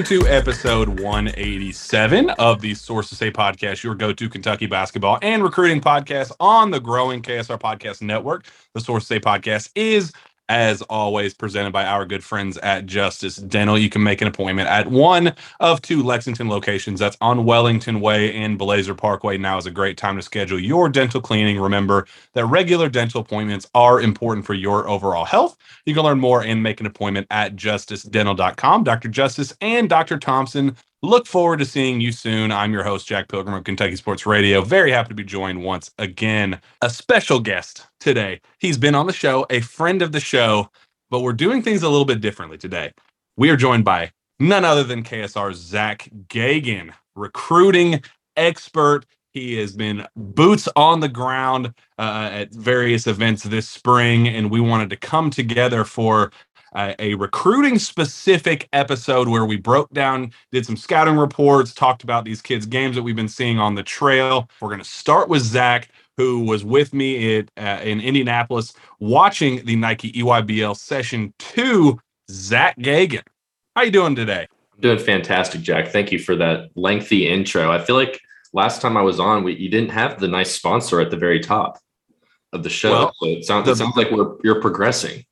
Into episode 187 of the Source to Say podcast, your go to Kentucky basketball and recruiting podcast on the growing KSR Podcast Network. The Source to Say podcast is, as always, presented by our good friends at Justice Dental. You can make an appointment at one of two Lexington locations. That's on Wellington Way and Blazer Parkway. Now is a great time to schedule your dental cleaning. Remember that regular dental appointments are important for your overall health. You can learn more and make an appointment at justicedental.com. Dr. Justice and Dr. Thompson look forward to seeing you soon. I'm your host, Jack Pilgrim of Kentucky Sports Radio. Very happy to be joined once again. A special guest today. He's been on the show, a friend of the show, but we're doing things a little bit differently today. We are joined by none other than KSR's Zach Geoghegan, recruiting expert. He has been boots on the ground uh, at various events this spring, and we wanted to come together for uh, a recruiting specific episode where we broke down, did some scouting reports, talked about these kids' games that we've been seeing on the trail. We're going to start with Zach, who was with me at, uh, in Indianapolis watching the Nike EYBL session two. Zach Geoghegan, how you doing today? Doing fantastic, Jack. Thank you for that lengthy intro. I feel like last time I was on, we you didn't have the nice sponsor at the very top of the show. Well, so it sounds the- it sounds like we're you're progressing.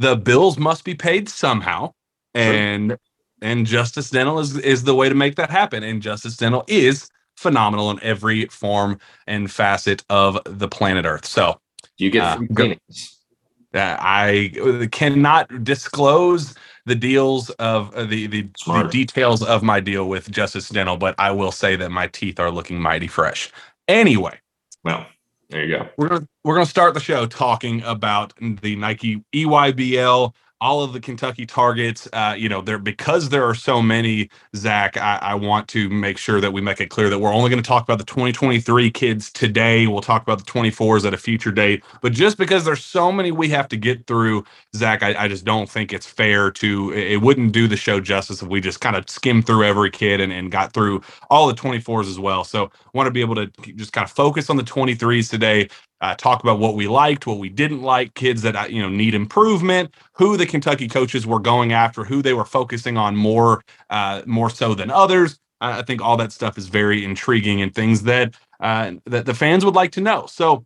The bills must be paid somehow. And and justice dental is is the way to make that happen. And justice dental is phenomenal in every form and facet of the planet earth. So you get Uh, free cleanings? uh, i cannot disclose the deals of uh, the, the the details of my deal with justice dental but i will say that my teeth are looking mighty fresh. Anyway. Well, there you go. we're gonna we're gonna start the show talking about the Nike EYBL, all of the Kentucky targets. Uh, you know, there because there are so many. Zach, I, I want to make sure that we make it clear that we're only going to talk about the 2023 kids today. We'll talk about the 24s at a future date. But just because there's so many we have to get through, Zach, I, I just don't think it's fair to. It wouldn't do the show justice if we just kind of skim through every kid and, and got through all the 24s as well. So want to be able to just kind of focus on the 23s today uh, talk about what we liked, what we didn't like, kids that uh, you know need improvement, who the Kentucky coaches were going after, who they were focusing on more, uh, more so than others. I think all that stuff is very intriguing and things that uh, that the fans would like to know. So,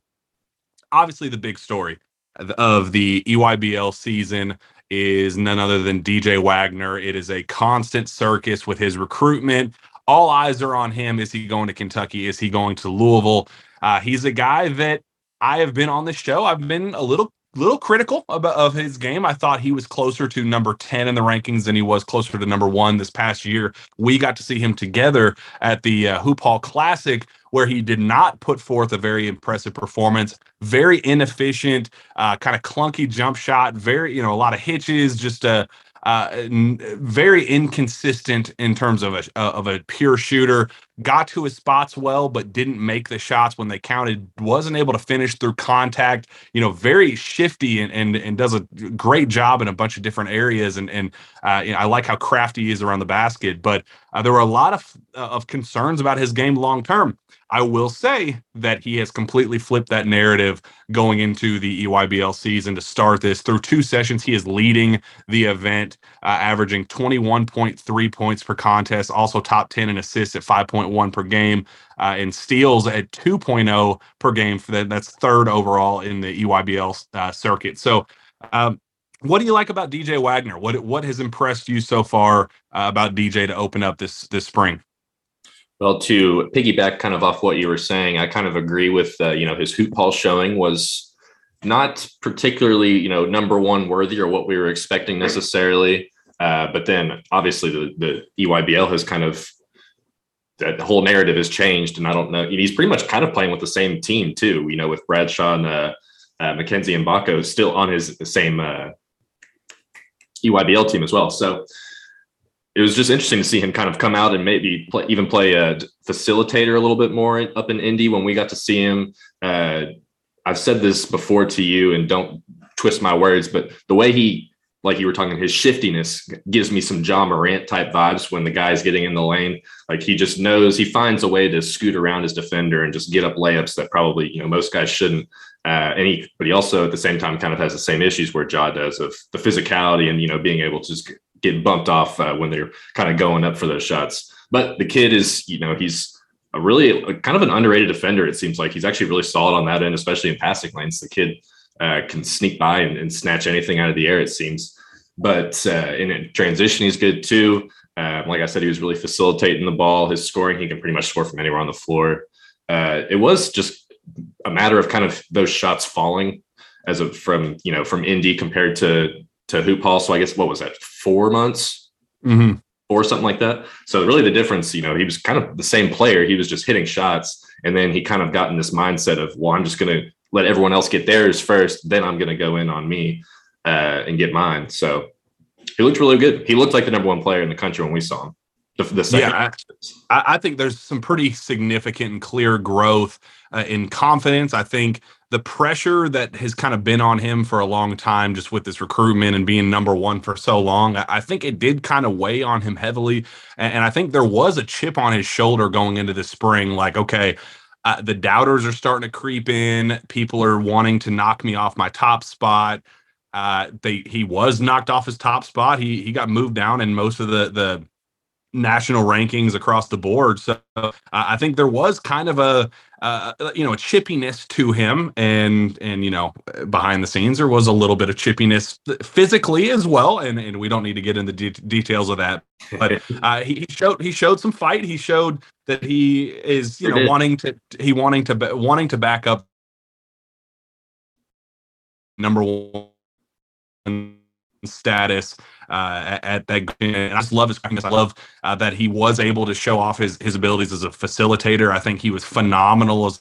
obviously, the big story of- the EYBL season is none other than DJ Wagner. It is a constant circus with his recruitment. All eyes are on him. Is he going to Kentucky? Is he going to Louisville? Uh, he's a guy that I have been on this show. I've been a little little critical about of his game. I thought he was closer to number 10 in the rankings than he was closer to number 1 this past year. We got to see him together at the uh, Hoop Hall Classic where he did not put forth a very impressive performance, very inefficient, uh, kind of clunky jump shot, very, you know, a lot of hitches, just a uh, very inconsistent in terms of a uh, of a pure shooter. Got to his spots well, but didn't make the shots when they counted. Wasn't able to finish through contact. You know, very shifty and and, and does a great job in a bunch of different areas. And and uh, you know, I like how crafty he is around the basket. But uh, there were a lot of uh, of concerns about his game long term. I will say that he has completely flipped that narrative going into the EYBL season to start this. Through two sessions, he is leading the event, uh, averaging 21.3 points per contest, also top 10 in assists at 5.1 per game, uh, and steals at 2.0 per game. For that, that's third overall in the EYBL uh, circuit. So, um, what do you like about DJ Wagner? What what has impressed you so far uh, about DJ to open up this this spring? Well, to piggyback kind of off what you were saying, I kind of agree with uh, you know his hoop hall showing was not particularly you know number one worthy or what we were expecting necessarily. Uh, but then obviously the the EYBL has kind of that the whole narrative has changed, and I don't know. He's pretty much kind of playing with the same team too. You know, with Bradshaw and uh, uh, Mackenzie and Baco still on his same uh, EYBL team as well. So it was just interesting to see him kind of come out and maybe play, even play a facilitator a little bit more up in Indy when we got to see him. Uh, I've said this before to you, and don't twist my words, but the way he, like you were talking, his shiftiness gives me some Ja Morant type vibes when the guy's getting in the lane. Like he just knows he finds a way to scoot around his defender and just get up layups that probably you know most guys shouldn't. Uh, and he, but he also at the same time kind of has the same issues where Ja does of the physicality and you know being able to just get bumped off uh, when they're kind of going up for those shots. But the kid is, you know, he's a really a, kind of an underrated defender. It seems like he's actually really solid on that end, especially in passing lanes. The kid uh, can sneak by and, and, snatch anything out of the air. It seems, but uh, in transition, he's good too. Um, like I said, he was really facilitating the ball. His scoring, he can pretty much score from anywhere on the floor. Uh, it was just a matter of kind of those shots falling as of from you know from Indy compared to to hoop hall. So I guess what was that four months mm-hmm. or something like that. So really the difference, you know, he was kind of the same player. He was just hitting shots, and then he kind of got in this mindset of, well, I'm just going to let everyone else get theirs first, then I'm going to go in on me uh, and get mine. So he looked really good. He looked like the number one player in the country when we saw him. The, the second. Yeah, I, I, think there's some pretty significant and clear growth uh, in confidence. I think the pressure that has kind of been on him for a long time, just with this recruitment and being number one for so long, I, think it did kind of weigh on him heavily. And, and, I think there was a chip on his shoulder going into the spring, like, okay, uh, the doubters are starting to creep in. People are wanting to knock me off my top spot. Uh, they he was knocked off his top spot. He he got moved down in most of the the national rankings across the board. So uh, I think there was kind of a uh, you know a chippiness to him, and and you know behind the scenes there was a little bit of chippiness physically as well, and and we don't need to get into de- details of that. But uh, he, he, showed he showed some fight. He showed that he is you know wanting to he wanting to wanting to back up number one status uh, at, that. And I just love his I love uh, that he was able to show off his his abilities as a facilitator. I think he was phenomenal as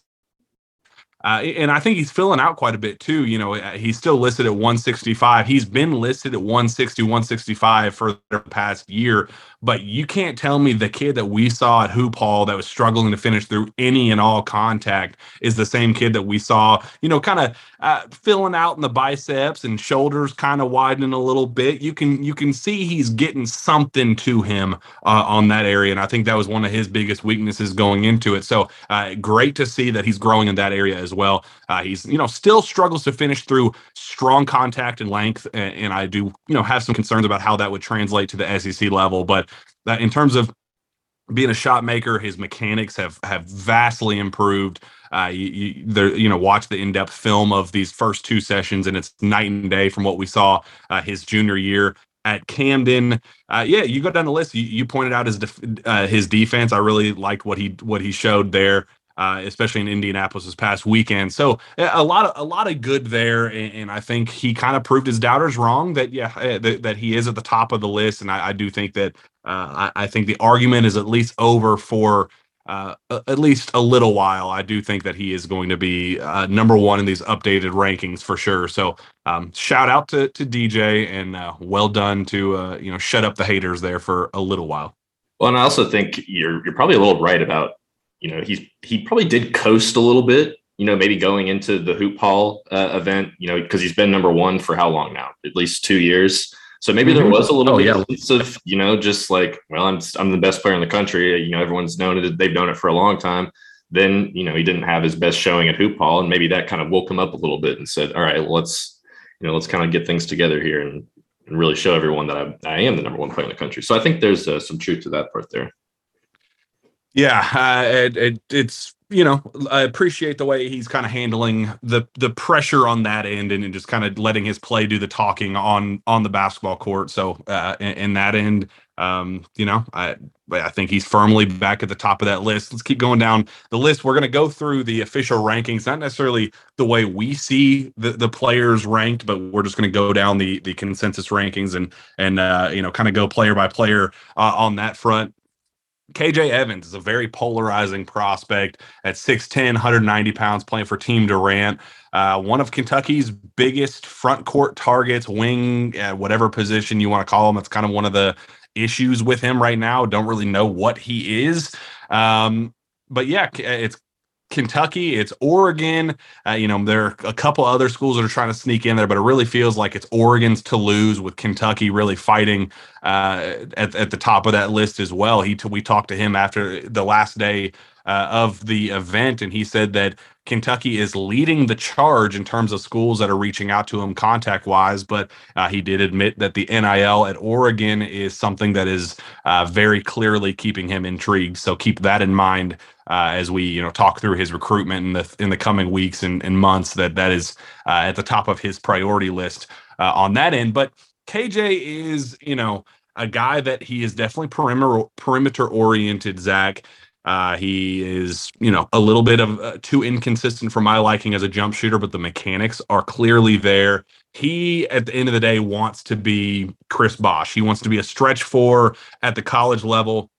uh, and I think he's filling out quite a bit too. You know, uh, he's still listed at 165. He's been listed at 160, 165 for the past year. But you can't tell me the kid that we saw at Hoop Hall that was struggling to finish through any and all contact is the same kid that we saw, you know, kind of uh, filling out in the biceps and shoulders kind of widening a little bit. You can you can see he's getting something to him uh, on that area, and I think that was one of his biggest weaknesses going into it. So uh, great to see that he's growing in that area as well. Uh, he's you know still struggles to finish through strong contact and length, and, and I do you know have some concerns about how that would translate to the SEC level, but that in terms of being a shot maker, his mechanics have have vastly improved. Uh, you, you, there, you know, watch the in-depth film of these first two sessions, and it's night and day from what we saw uh, his junior year at Camden. Uh, yeah, you go down the list. You, you pointed out his def- uh, his defense. I really like what he what he showed there. Uh, especially in Indianapolis this past weekend. So a lot of a lot of good there, and, and I think he kind of proved his doubters wrong. That yeah, eh, that, that, he is at the top of the list, and I, I do think that uh, I, I, think the argument is at least over for uh, at least a little while. I do think that he is going to be uh, number one in these updated rankings for sure. So um, shout out to to DJ and uh, well done to uh, you know shut up the haters there for a little while. Well, and I also think you're you're probably a little right about you know he's he probably did coast a little bit. You know, maybe going into the hoop hall uh, event, you know, because he's been number one for how long now? At least two years. So maybe there mm-hmm. was a little oh, bit yeah. of, you know, just like, well, I'm I'm the best player in the country. You know, everyone's known it. They've known it for a long time. Then, you know, he didn't have his best showing at hoop hall, and maybe that kind of woke him up a little bit and said, all right, let's, you know, let's kind of get things together here and, and really show everyone that I, I am the number one player in the country. So I think there's uh, some truth to that part there. Yeah, uh, it, it, it's you know, I appreciate the way he's kind of handling the the pressure on that end and, and just kind of letting his play do the talking on on the basketball court. So uh, in, in that end, um, you know, I I think he's firmly back at the top of that list. Let's keep going down the list. We're going to go through the official rankings, not necessarily the way we see the, the players ranked, but we're just going to go down the the consensus rankings and and uh, you know kind of go player by player uh, on that front. KJ Evans is a very polarizing prospect at 6'10, 190 pounds, playing for Team Durant. Uh, one of Kentucky's biggest front court targets, wing, uh, whatever position you want to call him. That's kind of one of the issues with him right now. Don't really know what he is. Um, but yeah, it's Kentucky, it's Oregon. Uh, you know, there are a couple other schools that are trying to sneak in there, but it really feels like it's Oregon's to lose with Kentucky really fighting uh, at, at the top of that list as well. He we talked to him after the last day uh, of the event, and he said that Kentucky is leading the charge in terms of schools that are reaching out to him contact wise. But uh, he did admit that the NIL at Oregon is something that is uh, very clearly keeping him intrigued. So keep that in mind uh, as we you know talk through his recruitment in the in the coming weeks and, and months. That that is uh, at the top of his priority list uh, on that end. But KJ is you know a guy that he is definitely perimeter perimeter oriented. Zach. Uh, he is, you know, a little bit of uh, too inconsistent for my liking as a jump shooter, but the mechanics are clearly there. He, at the end of the day, wants to be Chris Bosh. He wants to be a stretch four at the college level.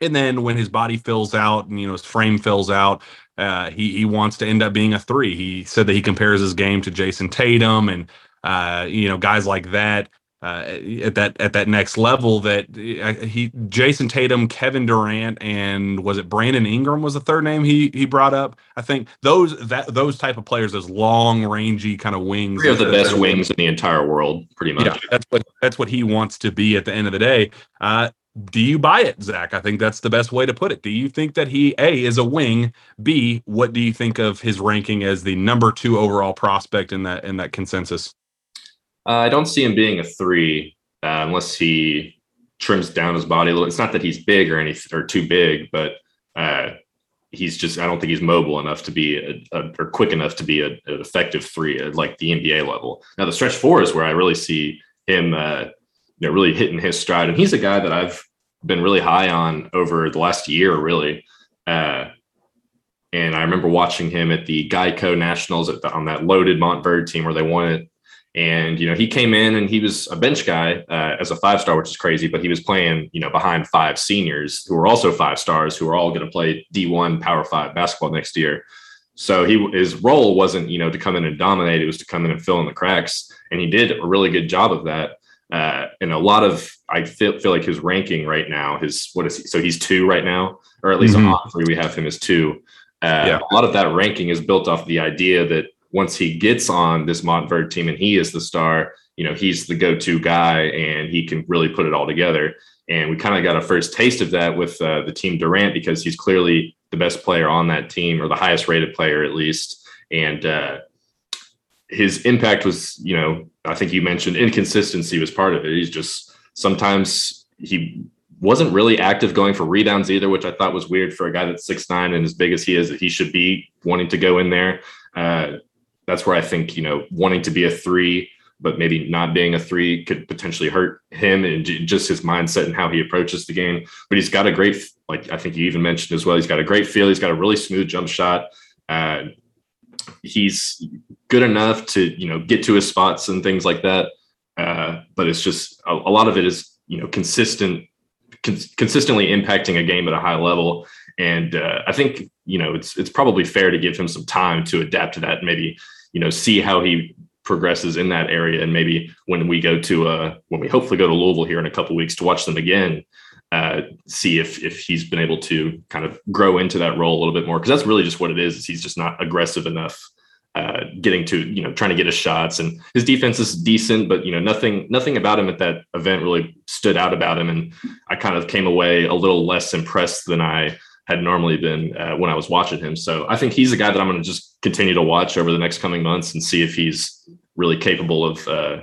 And then when his body fills out and, you know, his frame fills out, uh, he, he wants to end up being a three. He said that he compares his game to Jayson Tatum and, uh, you know, guys like that uh, at that at that next level that uh, he Jayson Tatum, Kevin Durant, and was it Brandon Ingram was the third name he he brought up. I think those that those type of players, those long rangy kind of wings, three of the best wings in the entire world, pretty much. Yeah, that's what that's what he wants to be at the end of the day. Uh, do you buy it, Zach? I think that's the best way to put it. Do you think that he a is a wing? B, what do you think of his ranking as the number two overall prospect in that in that consensus? Uh, I don't see him being a three uh, unless he trims down his body a little. It's not that he's big or anything or too big, but uh, he's just I don't think he's mobile enough to be a, a, or quick enough to be a, an effective three at like the NBA level. Now the stretch four is where I really see him, uh, you know, really hitting his stride, and he's a guy that I've been really high on over the last year, really. Uh, and I remember watching him at the Geico Nationals the, on that loaded Montverde team where they won it and you know, he came in and he was a bench guy uh, as a five star, which is crazy. But he was playing, you know, behind five seniors who were also five stars, who are all going to play D one Power Five basketball next year. So he his role wasn't, you know, to come in and dominate. It was to come in and fill in the cracks, and he did a really good job of that. Uh, and a lot of I feel, feel like his ranking right now, his what is he? So he's two right now, or at least mm-hmm. On3 we have him as two. Uh, yeah. A lot of that ranking is built off the idea that once he gets on this Montverde team and he is the star, you know, he's the go-to guy and he can really put it all together. And we kind of got a first taste of that with uh, the team Durant because he's clearly the best player on that team or the highest rated player at least. And uh, his impact was, you know, I think you mentioned inconsistency was part of it. He's just sometimes he wasn't really active going for rebounds either, which I thought was weird for a guy that's six nine and as big as he is, that he should be wanting to go in there. Uh, that's where I think, you know, wanting to be a three, but maybe not being a three could potentially hurt him and just his mindset and how he approaches the game. But he's got a great, like I think you even mentioned as well, he's got a great feel. He's got a really smooth jump shot. Uh, he's good enough to, you know, get to his spots and things like that. Uh, but it's just a, a, lot of it is, you know, consistent, consistently impacting a game at a high level. And uh, I think you know it's it's probably fair to give him some time to adapt to that. Maybe you know see how he progresses in that area, and maybe when we go to uh when we hopefully go to Louisville here in a couple weeks to watch them again, uh, see if if he's been able to kind of grow into that role a little bit more. Because that's really just what it is. is he's just not aggressive enough uh, getting to you know trying to get his shots. And his defense is decent but you know nothing nothing about him at that event really stood out about him. And i kind of came away a little less impressed than i had normally been uh, when I was watching him. So I think he's a guy that I'm going to just continue to watch over the next coming months and see if he's really capable of uh,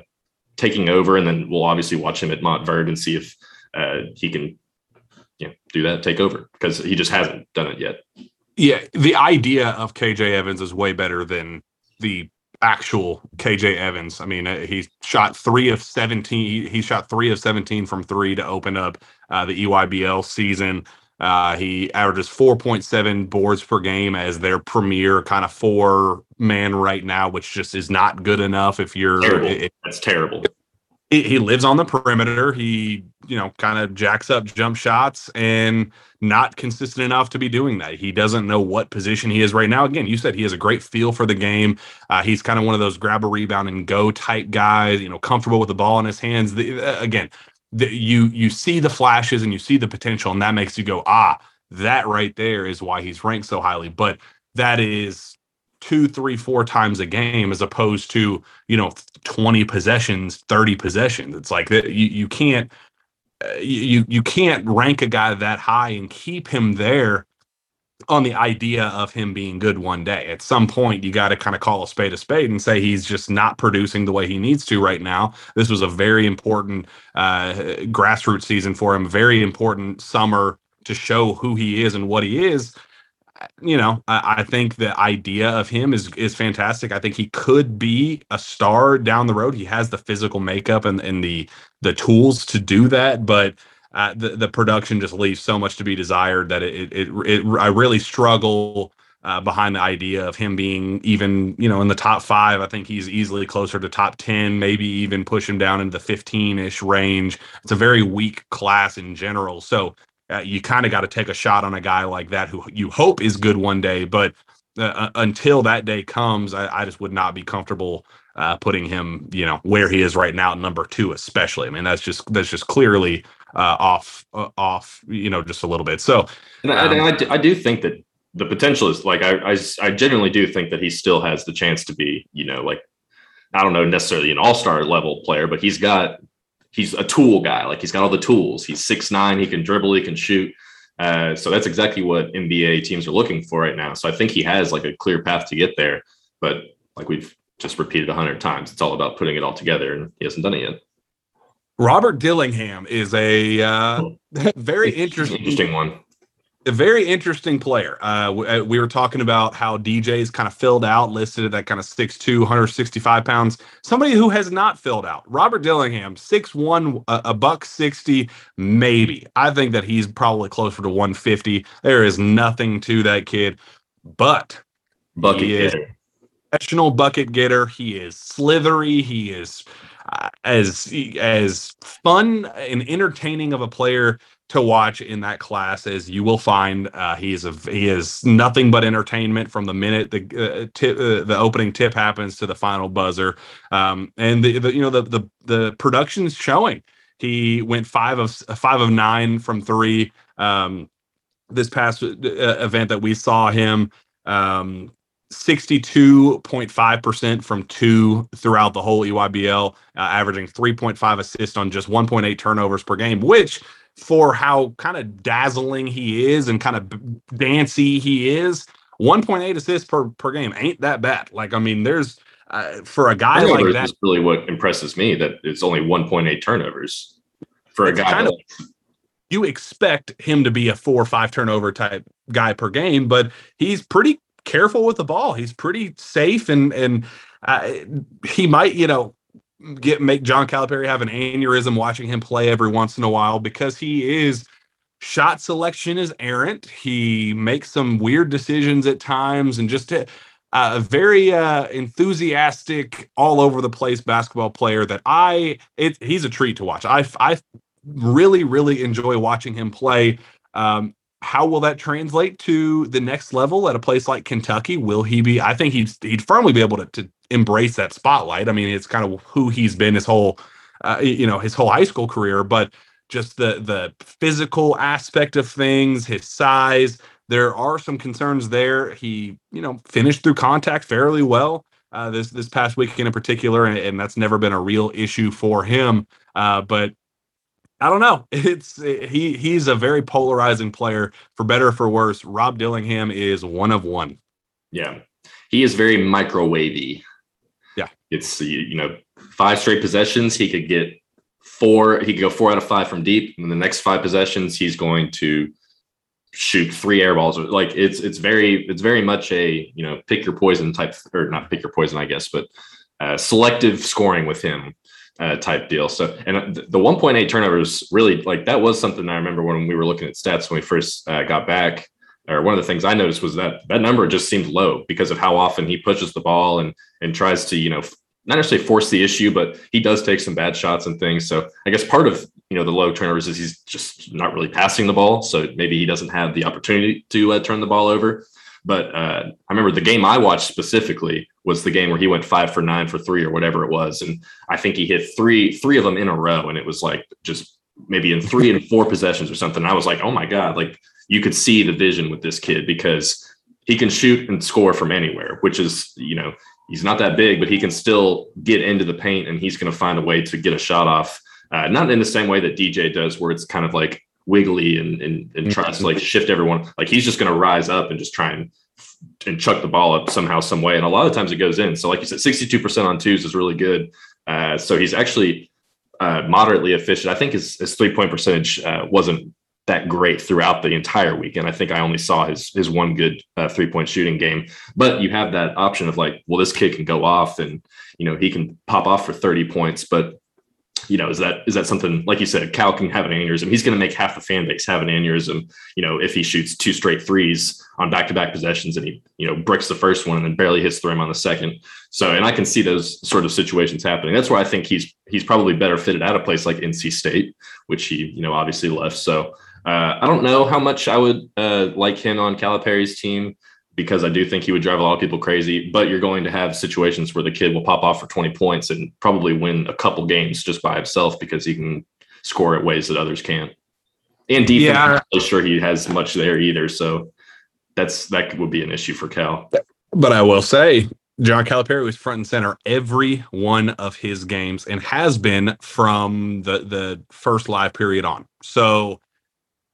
taking over. And then we'll obviously watch him at Montverde and see if uh, he can you know, do that, take over because he just hasn't done it yet. Yeah, the idea of KJ Evans is way better than the actual KJ Evans. I mean, uh, he shot three of 17. He shot three of 17 from three to open up uh, the EYBL season. Uh, he averages 4.7 boards per game as their premier kind of four man right now, which just is not good enough. If you're, terrible. It, that's terrible. He, he lives on the perimeter. He, you know, kind of jacks up jump shots and not consistent enough to be doing that. He doesn't know what position he is right now. Again, you said he has a great feel for the game. Uh, he's kind of one of those grab a rebound and go type guys, you know, comfortable with the ball in his hands. The, uh, again, that you you see the flashes and you see the potential, and that makes you go, ah, that right there is why he's ranked so highly. But that is two, three, four times a game as opposed to you know 20 possessions, 30 possessions. It's like that you you can't uh, you you can't rank a guy that high and keep him there on the idea of him being good one day. At some point, you got to kind of call a spade a spade and say he's just not producing the way he needs to right now. This was a very important uh, grassroots season for him, very important summer to show who he is and what he is. You know, I, I think the idea of him is is fantastic. I think he could be a star down the road. He has the physical makeup and, and the the tools to do that, but uh, the the production just leaves so much to be desired that it it, it, it I really struggle uh, behind the idea of him being even you know in the top five. I think he's easily closer to top ten, maybe even push him down into the fifteen ish range. It's a very weak class in general, so uh, you kind of got to take a shot on a guy like that who you hope is good one day, but. Uh, uh, until that day comes, I, I, just would not be comfortable uh, putting him, you know, where he is right now, number two, especially. I mean, that's just that's just clearly uh, off uh, off you know just a little bit. So and, I, um, and I, do, I, do think that the potential is like I, I i genuinely do think that he still has the chance to be you know like i don't know necessarily an all-star level player but he's got he's a tool guy. Like he's got all the tools. He's six nine. He can dribble. He can shoot. Uh, so that's exactly what nba teams are looking for right now. So i think he has like a clear path to get there. But like we've just repeated a hundred times. It's all about putting it all together and he hasn't done it yet Robert Dillingham is a uh, very interesting, interesting one. A very interesting player. Uh, we, uh, we, were talking about how DJ's kind of filled out, listed at that kind of 6'2, 165 pounds. Somebody who has not filled out. Robert Dillingham, 6'1, a, a buck 60, maybe. I think that he's probably closer to 150. There is nothing to that kid, but bucket he is getter. professional bucket getter. He is slithery. He is as as fun and entertaining of a player to watch in that class as you will find. Uh, he is a he is nothing but entertainment from the minute the uh, tip, uh, the opening tip happens to the final buzzer, um, and the, the you know the the the production's showing. He went five of five of nine from three. Um, this past uh, event that we saw him um, 62.5% from two throughout the whole EYBL, uh, averaging 3.5 assists on just 1.8 turnovers per game, which for how kind of dazzling he is and kind of dancy he is, 1.8 assists per, per game ain't that bad. Like, I mean, there's uh, for a guy like that. Really what impresses me that it's only 1.8 turnovers for a guy. Kind of, you expect him to be a four or five turnover type guy per game, but he's pretty careful with the ball. He's pretty safe and and uh, he might, you know, get make John Calipari have an aneurysm watching him play every once in a while because he is shot selection is errant. He makes some weird decisions at times and just a, very uh, enthusiastic, all over the place basketball player that I it, he's a treat to watch. I I really really enjoy watching him play. Um, how will that translate to the next level at a place like Kentucky? Will he be? I think he'd he'd firmly be able to, to embrace that spotlight. I mean, it's kind of who he's been his whole, uh, you know, his whole high school career. But just the the physical aspect of things, his size, there are some concerns there. He, you know, finished through contact fairly well uh, this this past weekend in particular, and, and, that's never been a real issue for him. Uh, but I don't know. It's he he's a very polarizing player for better or for worse. Rob Dillingham is one of one. Yeah. He is very microwavy. Yeah. It's you know, five straight possessions, he could get four, he could go four out of five from deep. And the next five possessions, he's going to shoot three air balls. Like it's it's very it's very much a you know pick your poison type or not pick your poison, I guess, but uh, selective scoring with him uh, type deal. So and the 1.8 turnovers really like that was something I remember when we were looking at stats when we first uh, got back. Or one of the things I noticed was that that number just seemed low because of how often he pushes the ball and and tries to you know not necessarily force the issue, but he does take some bad shots and things. So I guess part of you know the low turnovers is he's just not really passing the ball, so maybe he doesn't have the opportunity to uh, turn the ball over. But uh, I remember the game I watched specifically was the game where he went five for nine for three or whatever it was, and I think he hit three three of them in a row, and it was like just maybe in three and four possessions or something. I was like, oh my god, like you could see the vision with this kid because he can shoot and score from anywhere, which is you know he's not that big, but he can still get into the paint and he's going to find a way to get a shot off. Uh, not in the same way that DJ does, where it's kind of like wiggly and and, and tries to like shift everyone. Like he's just going to rise up and just try and and chuck the ball up somehow, some way. And a lot of times it goes in. So like you said, 62% on twos is really good. Uh, so he's actually uh, moderately efficient. I think his, his three point percentage uh, wasn't that great throughout the entire weekend. I think I only saw his his one good uh, three point shooting game. But you have that option of like, well, this kid can go off and you know he can pop off for thirty points. But you know, is that is that something like you said? Cal can have an aneurysm. He's going to make half the fan base have an aneurysm. You know, if he shoots two straight threes on back to back possessions and he you know bricks the first one and then barely hits the rim on the second. So, and I can see those sort of situations happening. That's where I think he's he's probably better fitted at a place like NC State, which he you know obviously left. So uh, I don't know how much I would uh, like him on Calipari's team because I do think he would drive a lot of people crazy. But you're going to have situations where the kid will pop off for 20 points and probably win a couple games just by himself because he can score at ways that others can't. And defense, yeah. I'm not really sure he has much there either. So that's that would be an issue for Cal. But I will say, John Calipari was front and center every one of his games and has been from the the first live period on. So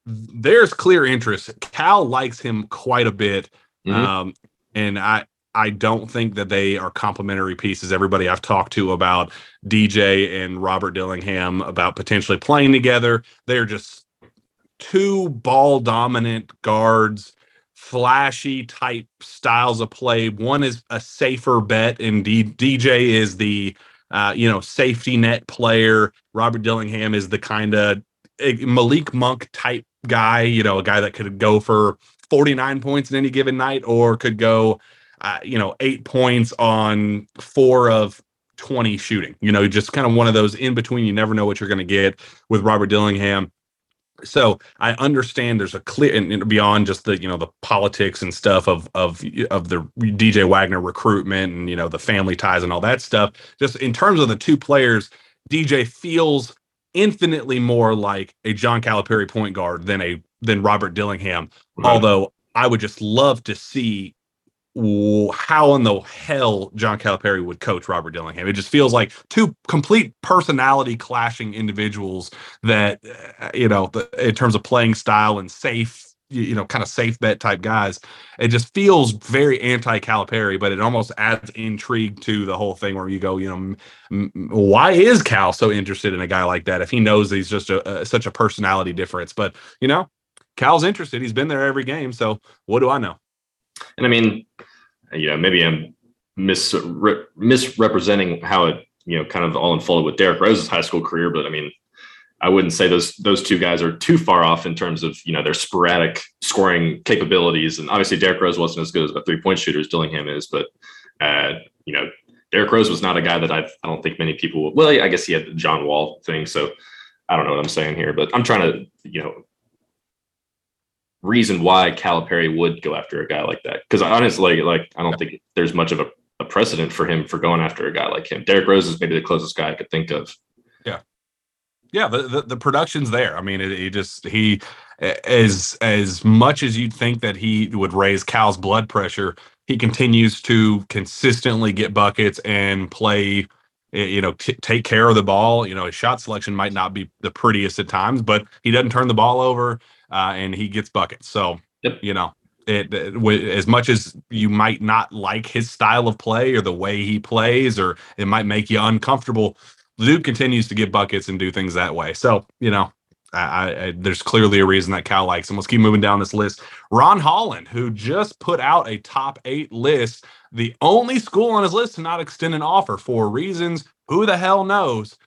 there's clear interest. Cal likes him quite a bit, mm-hmm. um, and I I don't think that they are complementary pieces. Everybody I've talked to about DJ and Robert Dillingham about potentially playing together, they're just two ball dominant guards, flashy type styles of play. One is a safer bet, and D- DJ is the uh, you know safety net player. Robert Dillingham is the kind of eh, Malik Monk type guy, you know, a guy that could go for 49 points in any given night or could go, uh, you know, eight points on four of 20 shooting. You know, just kind of one of those in between. You never know what you're going to get with Robert Dillingham. So I understand there's a clear and beyond just the you know the politics and stuff of of of the DJ Wagner recruitment and you know the family ties and all that stuff. Just in terms of the two players, DJ feels infinitely more like a John Calipari point guard than a than Robert Dillingham. Right. Although I would just love to see how in the hell John Calipari would coach Robert Dillingham. It just feels like two complete personality clashing individuals that uh, you know, the, in terms of playing style and safe you know, kind of safe bet type guys. It just feels very anti Calipari, but it almost adds intrigue to the whole thing where you go, you know, why is Cal so interested in a guy like that if he knows he's just a, a, such a personality difference? But, you know, Cal's interested. He's been there every game. So what do I know? And I mean, yeah, maybe I'm misre- misrepresenting how it, you know, kind of all unfolded with Derrick Rose's high school career. But I mean, I wouldn't say those those two guys are too far off in terms of you know their sporadic scoring capabilities. And obviously, Derrick Rose wasn't as good as a three point shooter as Dillingham is, but uh, you know, Derrick Rose was not a guy that I've, I don't think many people. Well, I guess he had the John Wall thing, so I don't know what I'm saying here, but I'm trying to you know reason why Calipari would go after a guy like that. Because honestly, like I don't think there's much of a, a precedent for him for going after a guy like him. Derrick Rose is maybe the closest guy I could think of. Yeah. The, the, the production's there. I mean it, just he as as much as you'd think that he would raise cal's blood pressure he continues to consistently get buckets and play you know t- take care of the ball. You know his shot selection might not be the prettiest at times but he doesn't turn the ball over uh, and he gets buckets so yep. you know it, it, as much as you might not like his style of play or the way he plays or it might make you uncomfortable dude continues to get buckets and do things that way. So, you know, I, I, there's clearly a reason that Cal likes him. Let's keep moving down this list. Ron Holland, who just put out a top eight list, the only school on his list to not extend an offer for reasons who the hell knows.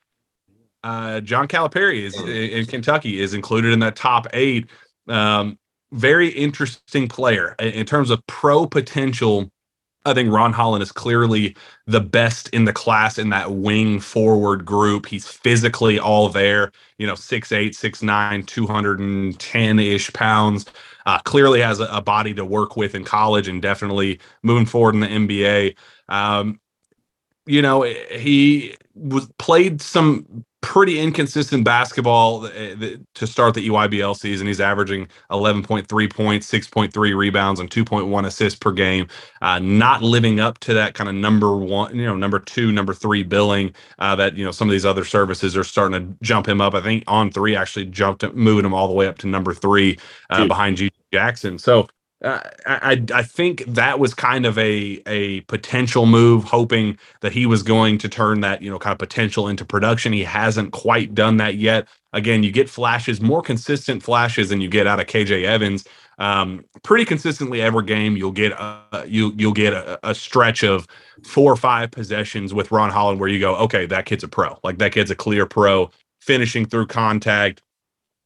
Uh, John Calipari is in Kentucky is included in that top eight. Um, very interesting player in terms of pro potential. I think Ron Holland is clearly the best in the class in that wing forward group. He's physically all there, you know, 6'8, 6'9, 210 ish pounds. Uh, clearly has a, a, body to work with in college and definitely moving forward in the NBA. Um, you know, he was played some pretty inconsistent basketball uh, to start the EYBL season. He's averaging 11.3 points, 6.3 rebounds, and 2.1 assists per game. Uh, not living up to that kind of number one, you know, number two, number three billing uh, that you know some of these other services are starting to jump him up. I think On3 actually jumped, moving him all the way up to number three uh, behind GG Jackson. So uh, I I think that was kind of a a potential move, hoping that he was going to turn that you know kind of potential into production. He hasn't quite done that yet. Again, you get flashes, more consistent flashes than you get out of KJ Evans. Um, pretty consistently every game, you'll get a, you you'll get a, a stretch of four or five possessions with Ron Holland where you go, okay, that kid's a pro. Like that kid's a clear pro, finishing through contact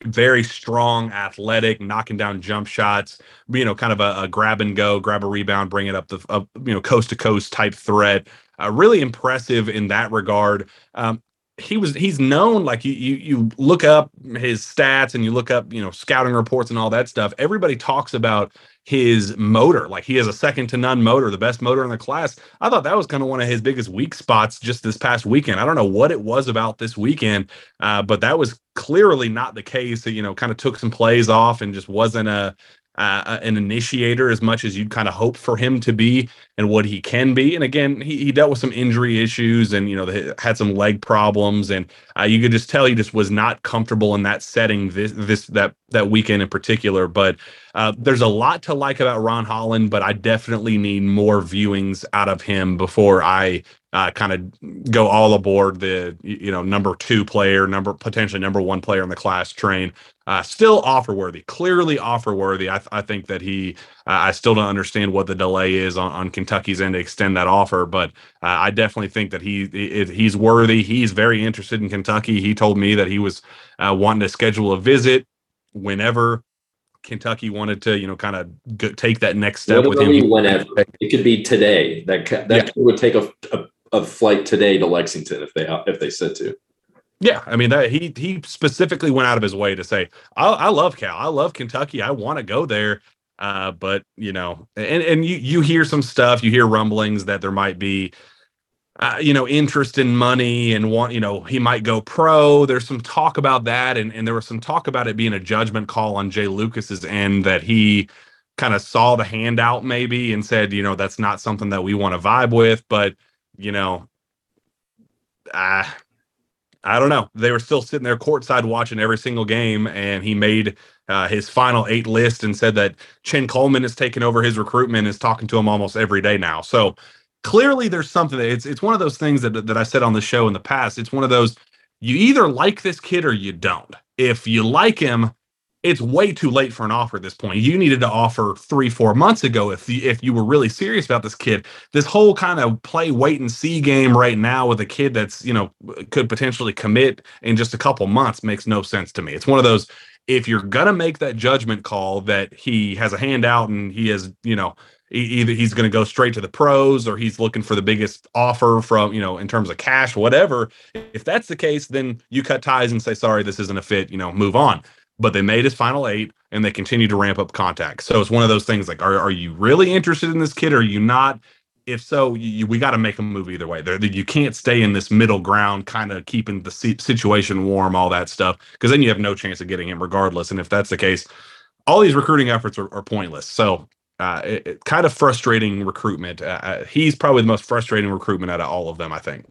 very strong, athletic, knocking down jump shots. You know, kind of a, a grab and go, grab a rebound, bring it up the up, you know coast to coast type threat. Uh, really impressive in that regard. Um, he was he's known like you, you you look up his stats and you look up you know scouting reports and all that stuff everybody talks about his motor like he has a second to none motor the best motor in the class. I thought that was kind of one of his biggest weak spots just this past weekend. I don't know what it was about this weekend uh, but that was clearly not the case that you know kind of took some plays off and just wasn't a uh, an initiator as much as you'd kind of hope for him to be and what he can be. And again, he, he dealt with some injury issues and, you know, had some leg problems. And uh, you could just tell he just was not comfortable in that setting this, this, that, that weekend in particular. But uh, there's a lot to like about Ron Holland, but I definitely need more viewings out of him before I uh, kind of go all aboard the you know number two player, number potentially number one player in the class train. Uh, still offer worthy, clearly offer worthy. I, th- I think that he. Uh, I still don't understand what the delay is on, on Kentucky's end to extend that offer, but uh, I definitely think that he he's worthy. He's very interested in Kentucky. He told me that he was uh, wanting to schedule a visit whenever Kentucky wanted to, you know, kind of take that next step with him. Whenever it could be today, that that yeah. would take a, a, a, flight today to Lexington if they if they said to. Yeah, I mean that he he specifically went out of his way to say, I, I love Cal, I love Kentucky, I want to go there. Uh, but you know, and and you you hear some stuff, you hear rumblings that there might be uh, you know, interest in money and want, you know, he might go pro. There's some talk about that. And, and there was some talk about it being a judgment call on Jai Lucas's end that he kind of saw the handout maybe and said, you know, that's not something that we want to vibe with. But, you know, I I don't know. They were still sitting there courtside watching every single game, and he made uh, his final eight list and said that Chin Coleman has taken over his recruitment, is talking to him almost every day now. So clearly there's something it's it's one of those things that that I said on the show in the past. It's one of those you either like this kid or you don't. If you like him, it's way too late for an offer at this point. You needed to offer three, four months ago if the, if you were really serious about this kid. This whole kind of play wait and see game right now with a kid that's you know could potentially commit in just a couple months makes no sense to me. It's one of those if you're gonna make that judgment call that he has a handout and he is you know either he's going to go straight to the pros or he's looking for the biggest offer from you know in terms of cash whatever if that's the case then you cut ties and say sorry this isn't a fit you know move on but they made his final eight and they continue to ramp up contacts so it's one of those things like are, are you really interested in this kid or are you not if so you, we got to make a move either way there you can't stay in this middle ground kind of keeping the situation warm all that stuff because then you have no chance of getting him regardless and if that's the case all these recruiting efforts are, are pointless so uh, it, it, kind of frustrating recruitment. Uh, uh, he's probably the most frustrating recruitment out of all of them, I think.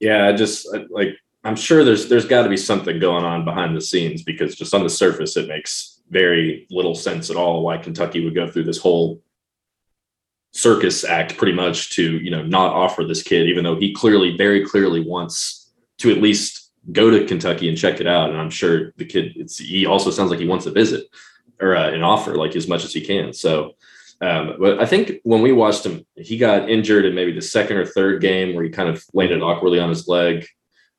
Yeah, I just like I'm sure there's there's got to be something going on behind the scenes because just on the surface it makes very little sense at all why Kentucky would go through this whole circus act pretty much to you know not offer this kid even though he clearly very clearly wants to at least go to Kentucky and check it out. And I'm sure the kid, it's, he also sounds like he wants a visit or uh, an offer like as much as he can. So, um, but I think when we watched him, he got injured in maybe the second or third game where he kind of landed awkwardly on his leg.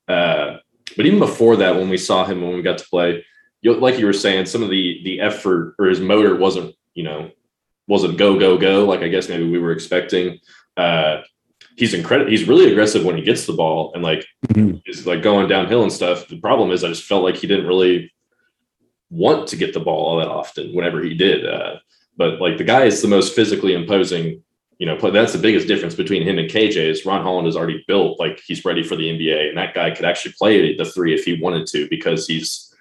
Uh, but even before that, when we saw him when we got to play, you, like you were saying, some of the the effort or his motor wasn't, you know, wasn't go go go like I guess maybe we were expecting. Uh, he's incredible. He's really aggressive when he gets the ball and like mm-hmm. is like going downhill and stuff. The problem is I just felt like he didn't really want to get the ball all that often whenever he did. Uh, but like the guy is the most physically imposing, you know, play. That's the biggest difference between him and KJ is Ron Holland is already built like he's ready for the NBA, and that guy could actually play the three if he wanted to because he's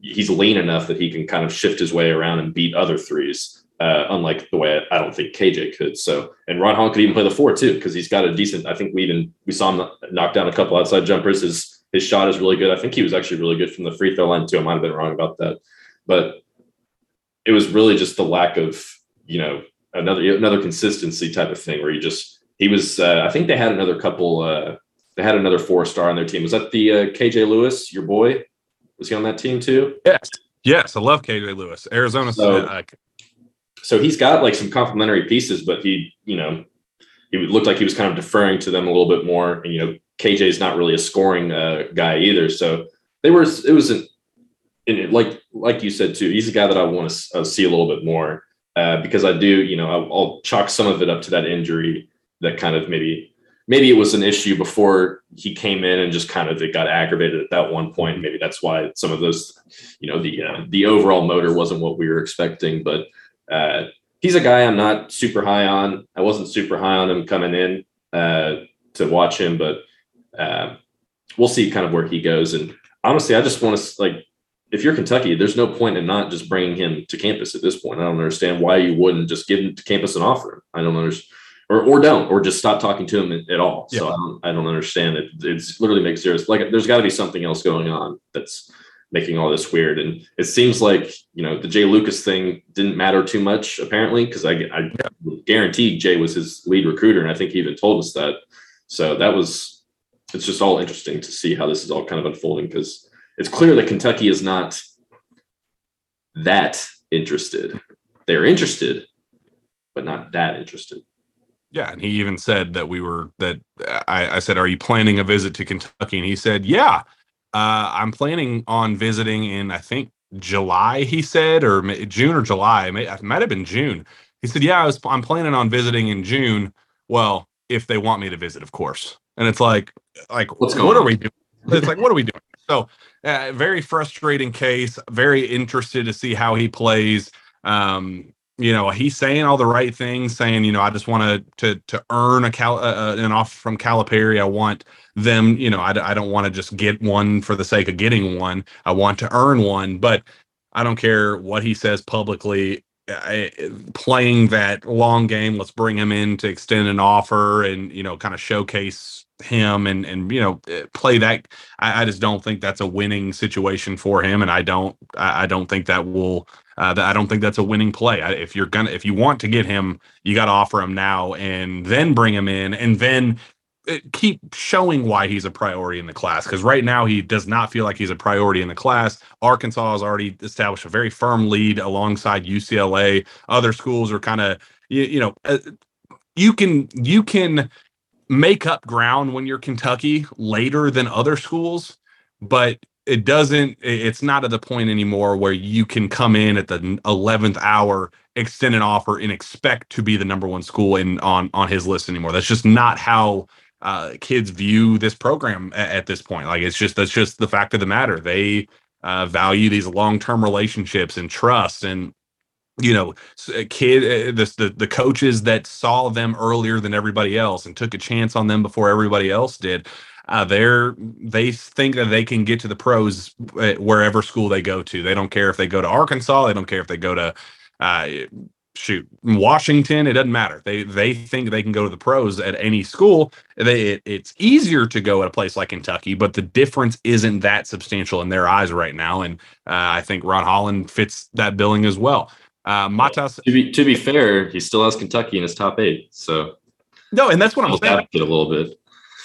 he's lean enough that he can kind of shift his way around and beat other threes. Uh, unlike the way I don't think KJ could. So, and Ron Holland could even play the four too because he's got a decent. I think we even we saw him knock down a couple outside jumpers. His his shot is really good. I think he was actually really good from the free throw line too. I might have been wrong about that, but it was really just the lack of you know another another consistency type of thing where he just he was. Uh, I think they had another couple. Uh, they had another four star on their team. Was that the uh, KJ Lewis, your boy? Was he on that team too? Yes. Yes, I love KJ Lewis. Arizona. So, so he's got like some complementary pieces, but he, you know, he looked like he was kind of deferring to them a little bit more. And you know, KJ is not really a scoring uh, guy either. So they were. It was an, and like like you said too. He's a guy that I want to uh, see a little bit more uh, because I do. You know, I'll, I'll chalk some of it up to that injury that kind of maybe maybe it was an issue before he came in and just kind of it got aggravated at that one point. Maybe that's why some of those, you know, the uh, the overall motor wasn't what we were expecting. But uh, he's a guy I'm not super high on. I wasn't super high on him coming in uh, to watch him, but uh, we'll see kind of where he goes. And honestly, I just want to like, if you're Kentucky, there's no point in not just bringing him to campus at this point. I don't understand why you wouldn't just give him to campus and offer him. I don't understand. Or, or don't, or just stop talking to him at all. Yeah. So I don't, I don't understand it. It's literally makes zero. Like there's got to be something else going on that's making all this weird. And it seems like you know the Jai Lucas thing didn't matter too much apparently because I, I yeah. guarantee Jai was his lead recruiter, and I think he even told us that. So that was it's just all interesting to see how this is all kind of unfolding because it's clear that Kentucky is not that interested. They're interested, but not that interested. Yeah, and he even said that we were that I, I said, "Are you planning a visit to Kentucky?" And he said, "Yeah." Uh, I'm planning on visiting in I think July. He said, or June or July. It, may, it might have been June. He said, "Yeah, I was. I'm planning on visiting in June. Well, if they want me to visit, of course." And it's like, like, What's what are on? we doing? It's like, what are we doing? So, uh, very frustrating case. Very interested to see how he plays. Um, you know, he's saying all the right things, saying, you know, I just want to to to earn a cal uh, uh, an offer from Calipari. I want them, you know, I, I don't want to just get one for the sake of getting one. I want to earn one, but I don't care what he says publicly. I, playing that long game, let's bring him in to extend an offer and you know, kind of showcase him and and you know eh, play that. I, I just don't think that's a winning situation for him, and I don't I, I don't think that will uh, that I don't think that's a winning play. If you're gonna, if you want to get him, you got to offer him now and then bring him in and then uh, keep showing why he's a priority in the class. Because right now he does not feel like he's a priority in the class. Arkansas has already established a very firm lead alongside UCLA. Other schools are kind of you, you know uh, you can you can make up ground when you're Kentucky later than other schools, but it doesn't it's not at the point anymore where you can come in at the 11th hour extend an offer and expect to be the number one school in on on his list anymore. That's just not how uh, kids view this program at, at, this point. Like it's just that's just the fact of the matter. They uh, value these long-term relationships and trust and you know kid uh, the, the the coaches that saw them earlier than everybody else and took a chance on them before everybody else did uh, they're they think that they can get to the pros uh, wherever school they go to. They don't care if they go to Arkansas. They don't care if they go to uh, shoot Washington. It doesn't matter. They they think they can go to the pros at any school. They it, it's easier to go at a place like Kentucky, but the difference isn't that substantial in their eyes right now. And uh, I think Ron Holland fits that billing as well. Uh, Matas. To be to be fair, he still has Kentucky in his top eight. So no, and that's what I'm saying. A little bit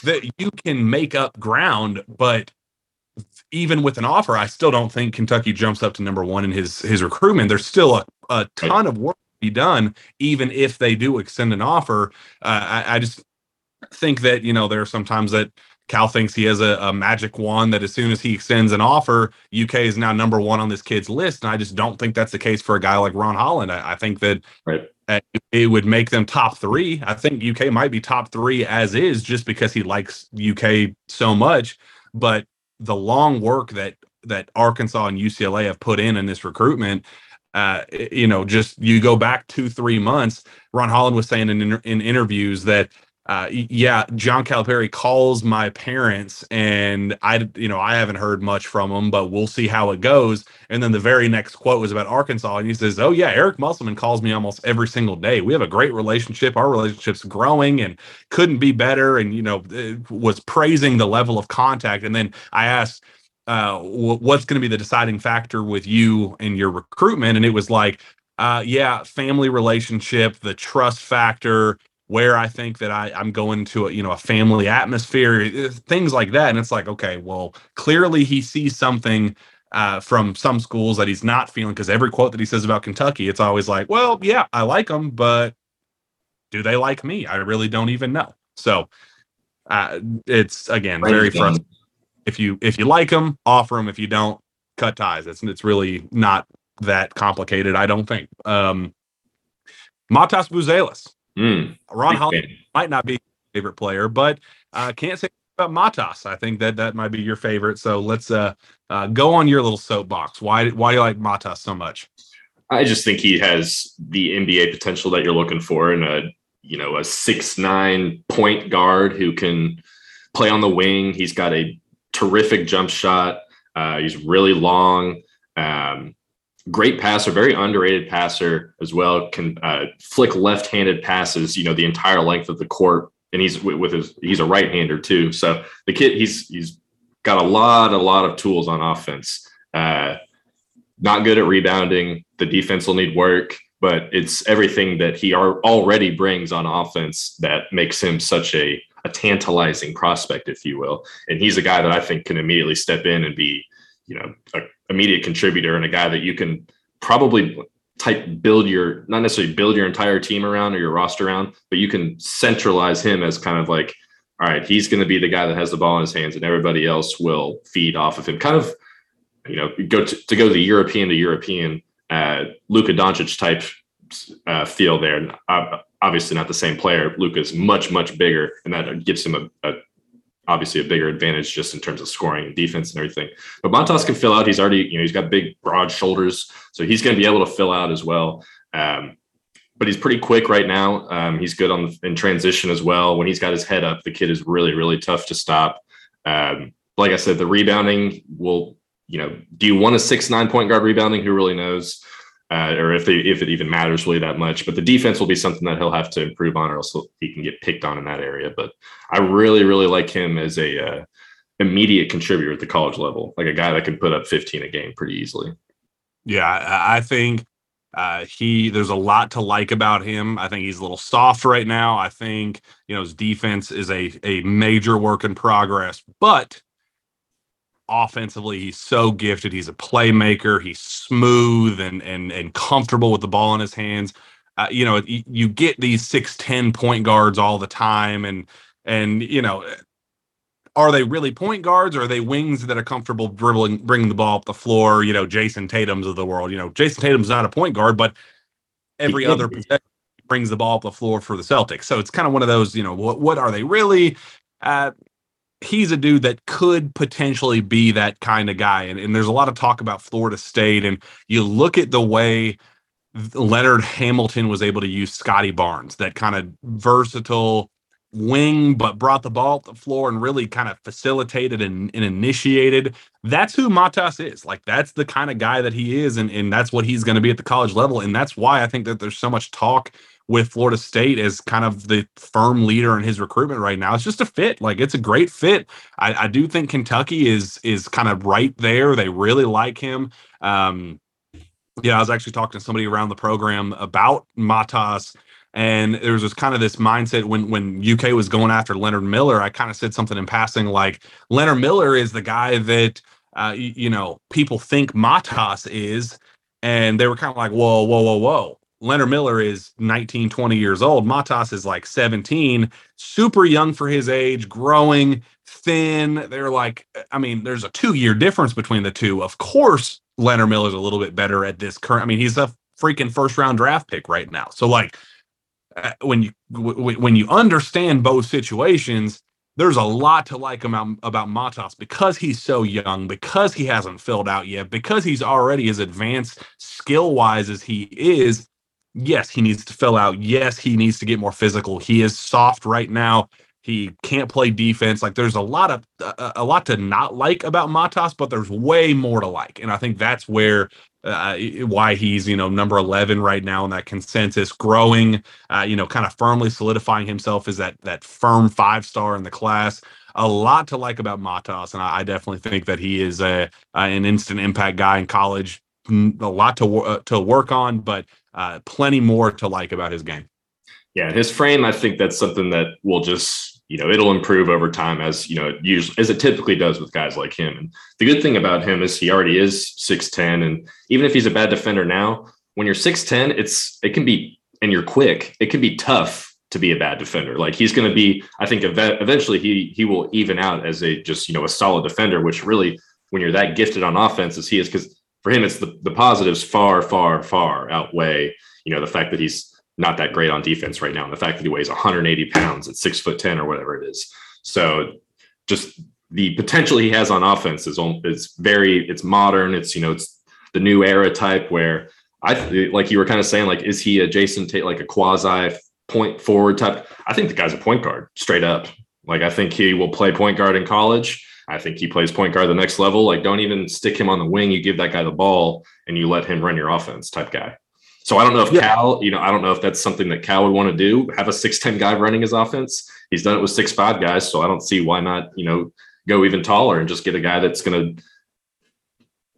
that you can make up ground, but even with an offer, I still don't think Kentucky jumps up to number one in his his recruitment. There's still a, a ton of work to be done, even if they do extend an offer. Uh, I, I just think that you know there are sometimes that Cal thinks he has a, a, magic wand that as soon as he extends an offer, UK is now number one on this kid's list. And I just don't think that's the case for a guy like Ron Holland. I, I think that right. it would make them top three. I think UK might be top three as is just because he likes UK so much. But the long work that that Arkansas and UCLA have put in in this recruitment, uh, you know, just you go back two, three months. Ron Holland was saying in, in interviews that uh, yeah, John Calipari calls my parents, and I, you know, I haven't heard much from them, but we'll see how it goes. And then the very next quote was about Arkansas, and he says, "Oh yeah, Eric Musselman calls me almost every single day. We have a great relationship. Our relationship's growing, and couldn't be better." And you know, was praising the level of contact. And then I asked, uh, "What's going to be the deciding factor with you and your recruitment?" And it was like, uh, yeah, family relationship, the trust factor, where I think that I, I'm going to a, you know a family atmosphere, eh, things like that. And it's like, okay, well, clearly he sees something uh, from some schools that he's not feeling because every quote that he says about Kentucky, it's always like, well, yeah, I like them, but do they like me? I really don't even know. So uh, it's again very frustrating. If you if you like them, offer them. If you don't, cut ties. It's it's really not that complicated. I don't think. Um, Matas Buzelis Mm, Ron Holland might not be your favorite player, but I uh, can't say about Matas. I think that that might be your favorite. So let's uh, uh, go on your little soapbox. Why why do you like Matas so much? I just think he has the NBA potential that you're looking for, and a you know a six nine point guard who can play on the wing. He's got a terrific jump shot. Uh, he's really long. Um, great passer, very underrated passer as well. Can uh, flick left-handed passes, you know, the entire length of the court, and he's with his he's a right-hander too. So the kid he's he's got a lot a lot of tools on offense. Uh, not good at rebounding. The defense will need work, but it's everything that he are, already brings on offense that makes him such a a tantalizing prospect, if you will. And he's a guy that I think can immediately step in and be, you know, a immediate contributor and a guy that you can probably type build your not necessarily build your entire team around or your roster around, but you can centralize him as kind of like, all right, he's going to be the guy that has the ball in his hands, and everybody else will feed off of him. Kind of, you know, go to, to go the European to European, uh, Luka Doncic type uh, feel there. Obviously, not the same player. Luka's much much bigger, and that gives him a, a obviously a bigger advantage just in terms of scoring and defense and everything. But Matas can fill out. He's already, you know, he's got big, broad shoulders, so he's going to be able to fill out as well. Um, but he's pretty quick right now. Um, he's good on the, in transition as well. When he's got his head up, the kid is really, really tough to stop. Um, like I said, the rebounding will, you know, do you want a six nine point guard rebounding? Who really knows? Uh, or if they if it even matters really that much. But the defense will be something that he'll have to improve on, or else he can get picked on in that area. But I really really like him as a uh, immediate contributor at the college level, like a guy that can put up 15 a game pretty easily. Yeah, I think uh, he there's a lot to like about him. I think he's a little soft right now. I think you know his defense is a a major work in progress, but offensively he's so gifted he's a playmaker he's smooth and and and comfortable with the ball in his hands. Uh, you know you, you get these 6'10 point guards all the time and and you know are they really point guards or are they wings that are comfortable dribbling bringing the ball up the floor? You know Jayson Tatum's of the world you know Jayson Tatum's not a point guard but every other brings the ball up the floor for the celtics. So it's kind of one of those you know what, what are they really? Uh, he's a dude that could potentially be that kind of guy. And, and there's a lot of talk about Florida State. And you look at the way Leonard Hamilton was able to use Scottie Barnes, that kind of versatile wing, but brought the ball up the floor and really kind of facilitated and, and, initiated. That's who Matas is. Like that's the kind of guy that he is, and, and that's what he's going to be at the college level. And that's why I think that there's so much talk with Florida State as kind of the firm leader in his recruitment right now. It's just a fit. Like it's a great fit. I, I do think Kentucky is is kind of right there. They really like him. Um, yeah, I was actually talking to somebody around the program about Matas And there was this kind of this mindset when when UK was going after Leonard Miller. I kind of said something in passing like Leonard Miller is the guy that uh, you, you know people think Matas is, and they were kind of like, whoa, whoa, whoa, whoa. Leonard Miller is 19, 20 years old. Matas is like 17, super young for his age, growing thin. They're like, I mean, there's a two year difference between the two. Of course, Leonard Miller's a little bit better at this current. I mean, he's a freaking first round draft pick right now. So like, uh, when you w- when you understand both situations, there's a lot to like about about Matas because he's so young, because he hasn't filled out yet, because he's already as advanced skill wise as he is. Yes, he needs to fill out. Yes, he needs to get more physical. He is soft right now. He can't play defense. Like there's a lot of a, a lot to not like about Matas, but there's way more to like, and I think that's where uh, why he's you know number 11 right now in that consensus growing uh, you know kind of firmly solidifying himself as that that firm five star in the class a lot to like about matas and i, I definitely think that he is a, an instant impact guy in college a lot to uh, to work on but uh, plenty more to like about his game. Yeah his frame i think that's something that will just you know it'll improve over time as you know usually as it typically does with guys like him. And the good thing about him is he already is 6'10 and even if he's a bad defender now when you're 6'10 it's it can be and you're quick it can be tough to be a bad defender. Like he's going to be i think ev- eventually he he will even out as a just you know a solid defender which really when you're that gifted on offense as he is because for him it's the, the positives far far far outweigh you know the fact that he's not that great on defense right now. And the fact that he weighs 180 pounds at six foot 10 or whatever it is. So just the potential he has on offense is, is very, it's modern. It's, you know, it's the new era type where I like you were kind of saying, like, is he a Jason Tate, like a quasi point forward type? I think the guy's a point guard straight up. Like, I think he will play point guard in college. I think he plays point guard the next level. Like, don't even stick him on the wing. You give that guy the ball and you let him run your offense type guy. So I don't know if yeah. Cal, you know, I don't know if that's something that Cal would want to do. Have a 6'10 guy running his offense. He's done it with six five guys. So I don't see why not, you know, go even taller and just get a guy that's going to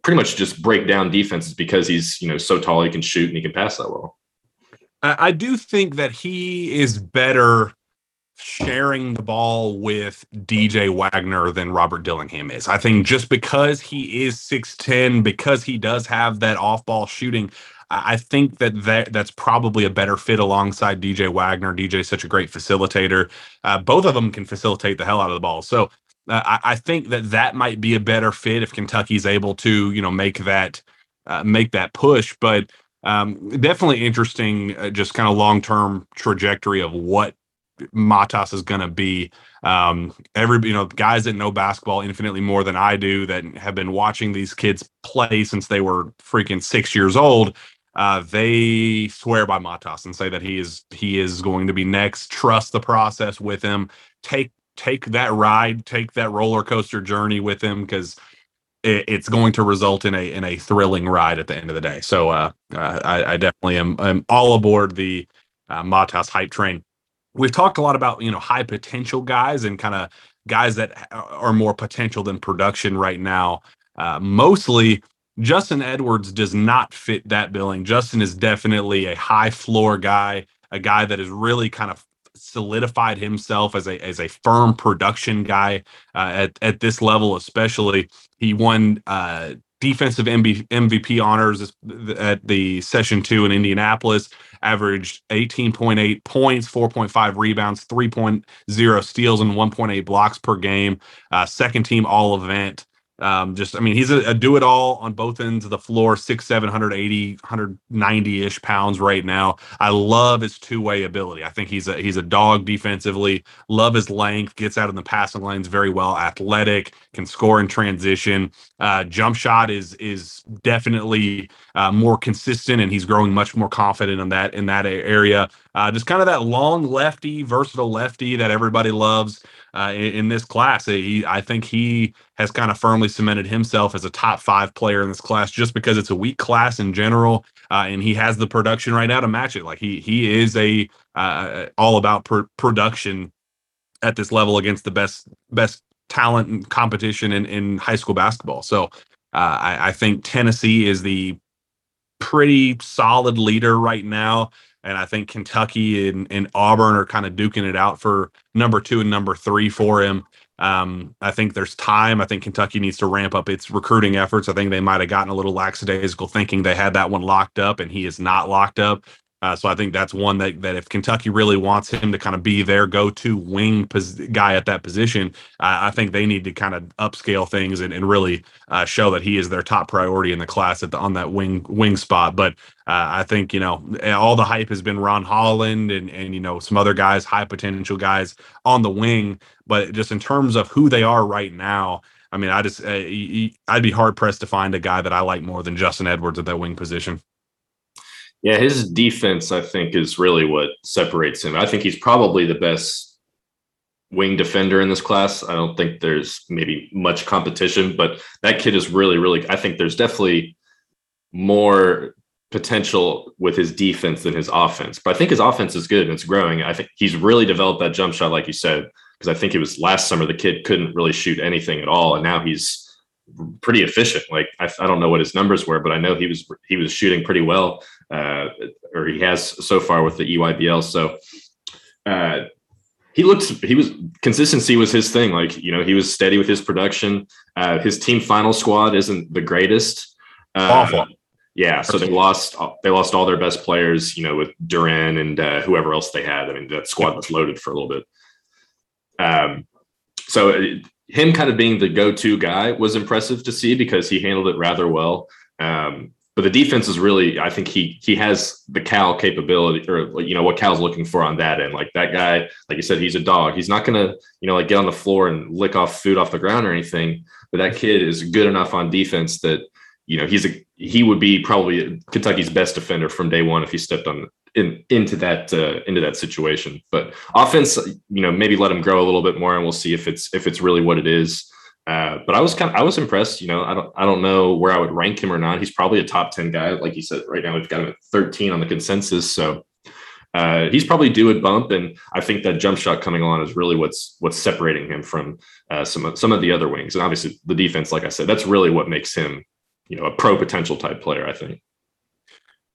pretty much just break down defenses because he's, you know, so tall he can shoot and he can pass that well. I do think that he is better sharing the ball with DJ Wagner than Robert Dillingham is. I think just because he is 6'10, because he does have that off ball shooting, I think that, that that's probably a better fit alongside DJ Wagner. DJ is such a great facilitator. Uh, both of them can facilitate the hell out of the ball. So uh, I, I, think that that might be a better fit if Kentucky's able to, you know, make that uh, make that push. But um, definitely interesting, uh, just kind of long term trajectory of what Matas is going to be. Um, every you know guys that know basketball infinitely more than I do that have been watching these kids play since they were freaking six years old uh, they swear by Matas and say that he is he is going to be next. Trust the process with him. Take take that ride, take that roller coaster journey with him because it, it's going to result in a in a thrilling ride at the end of the day. So uh, I, I, definitely am, am all aboard the uh, Matas hype train. We've talked a lot about you know high potential guys and kind of guys that are more potential than production right now. Uh, mostly Justin Edwards does not fit that billing. Justin is definitely a high floor guy, a guy that has really kind of solidified himself as a as a firm production guy uh, at at this level, especially. He won uh, defensive MB, MVP honors at the session two in Indianapolis. Averaged 18.8 points, 4.5 rebounds, 3.0 steals, and 1.8 blocks per game. Uh, second team All Event. Um, just, I mean, he's a, a do it all on both ends of the floor, six, 780, 190 ish pounds right now. I love his two way ability. I think he's a, he's a dog defensively, love his length, gets out in the passing lanes very well, athletic, can score in transition. Uh, jump shot is, is definitely uh, more consistent and he's growing much more confident in that, in that area. Uh, just kind of that long lefty, versatile lefty that everybody loves uh, in, in, this class. He, I think he has kind of firmly cemented himself as a top five player in this class just because it's a weak class in general, uh, and he has the production right now to match it. Like he he is a uh, all about pr- production at this level against the best best talent and competition in, in high school basketball. So uh, I, I think Tennessee is the pretty solid leader right now And I think Kentucky and, and Auburn are kind of duking it out for number two and number three for him. Um, I think there's time. I think Kentucky needs to ramp up its recruiting efforts. I think they might have gotten a little lackadaisical thinking they had that one locked up, and he is not locked up. Uh, so I think that's one that that if Kentucky really wants him to kind of be their go-to wing pos- guy at that position, uh, I think they need to kind of upscale things and, and really uh, show that he is their top priority in the class at the, on that wing wing spot. But uh, I think you know all the hype has been Ron Holland and and you know some other guys, high potential guys on the wing. But just in terms of who they are right now, I mean, I just uh, I'd be hard pressed to find a guy that I like more than Justin Edwards at that wing position. Yeah, his defense, I think, is really what separates him. I think he's probably the best wing defender in this class. I don't think there's maybe much competition, but that kid is really, really, I think there's definitely more potential with his defense than his offense. But I think his offense is good and it's growing. I think he's really developed that jump shot, like you said, because I think it was last summer the kid couldn't really shoot anything at all. And now he's pretty efficient. Like I, I, don't know what his numbers were, but I know he was he was shooting pretty well, uh, or he has so far with the EYBL. So uh, he looks he was consistency was his thing. Like you know he was steady with his production. Uh, his team final squad isn't the greatest. Uh, Awful. Yeah, so they lost they lost all their best players, you know, with Duren and uh, whoever else they had. I mean, that squad was loaded for a little bit. Um, so him kind of being the go-to guy was impressive to see because he handled it rather well. Um, but the defense is really, I think he he has the Cal capability, or you know what Cal's looking for on that end. Like that guy, like you said, he's a dog. He's not gonna, you know, like get on the floor and lick off food off the ground or anything. But that kid is good enough on defense that you know he's a he would be probably Kentucky's best defender from day one if he stepped on in, into that uh, into that situation. But offense, you know, maybe let him grow a little bit more, and we'll see if it's if it's really what it is. Uh, but I was kind of I was impressed. You know, I don't I don't know where I would rank him or not. He's probably a top ten guy, like you said. Right now, we've got him at thirteen on the consensus, so uh, he's probably due a bump. And I think that jump shot coming on is really what's what's separating him from uh, some of, some of the other wings. And obviously, the defense, like I said, that's really what makes him, you know, a pro potential type player. I think.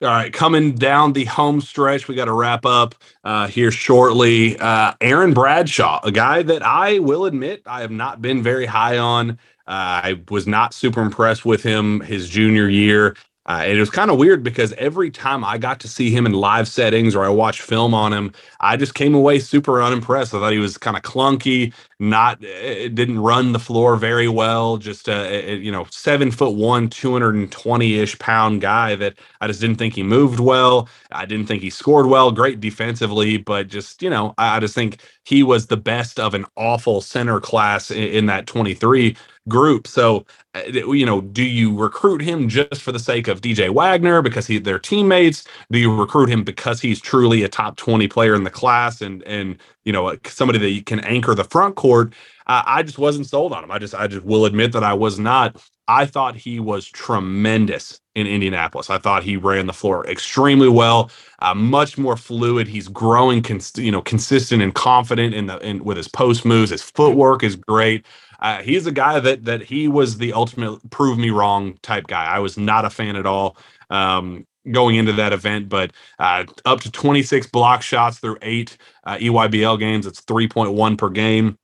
All right, coming down the home stretch, we got to wrap up uh, here shortly. Uh, Aaron Bradshaw, a guy that I will admit I have not been very high on. Uh, I was not super impressed with him his junior year. Uh, it was kind of weird because every time I got to see him in live settings or I watched film on him, I just came away super unimpressed. I thought he was kind of clunky, not it uh, didn't run the floor very well. Just a, a you know seven foot one, two hundred and twenty ish pound guy that I just didn't think he moved well. I didn't think he scored well. Great defensively, but just you know I, I just think he was the best of an awful center class in, in that twenty three group. So, uh, you know, do you recruit him just for the sake of DJ Wagner because he they're teammates? Do you recruit him because he's truly a top 20 player in the class and and you know somebody that you can anchor the front court? Uh, I just wasn't sold on him. I just I just will admit that I was not. I thought he was tremendous in Indianapolis. I thought he ran the floor extremely well, uh, much more fluid. He's growing, cons- you know, consistent and confident in the in with his post moves. His footwork is great. Uh, he's a guy that that he was the ultimate prove me wrong type guy. I was not a fan at all um, going into that event, but uh, up to 26 block shots through eight uh, EYBL games. It's 3.1 per game.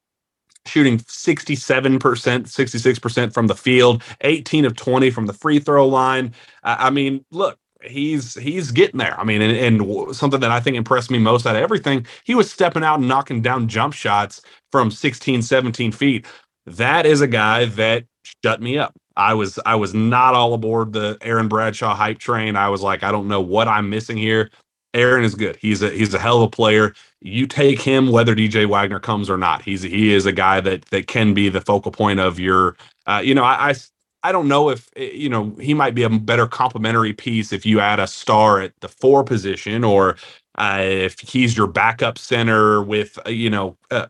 Shooting 67%, 66% from the field, 18 of 20 from the free throw line. I mean, look, he's he's getting there. I mean, and, and, something that I think impressed me most out of everything, he was stepping out and knocking down jump shots from 16, 17 feet that is a guy that shut me up. I was I was not all aboard the Aaron Bradshaw hype train. I was like, I don't know what I'm missing here. Aaron is good. He's a he's a hell of a player. You take him whether DJ Wagner comes or not. He's he is a guy that that can be the focal point of your. Uh, you know, I, I I don't know if eh, you know he might be a better complementary piece if you add a star at the four position or uh, if he's your backup center with uh, you know uh,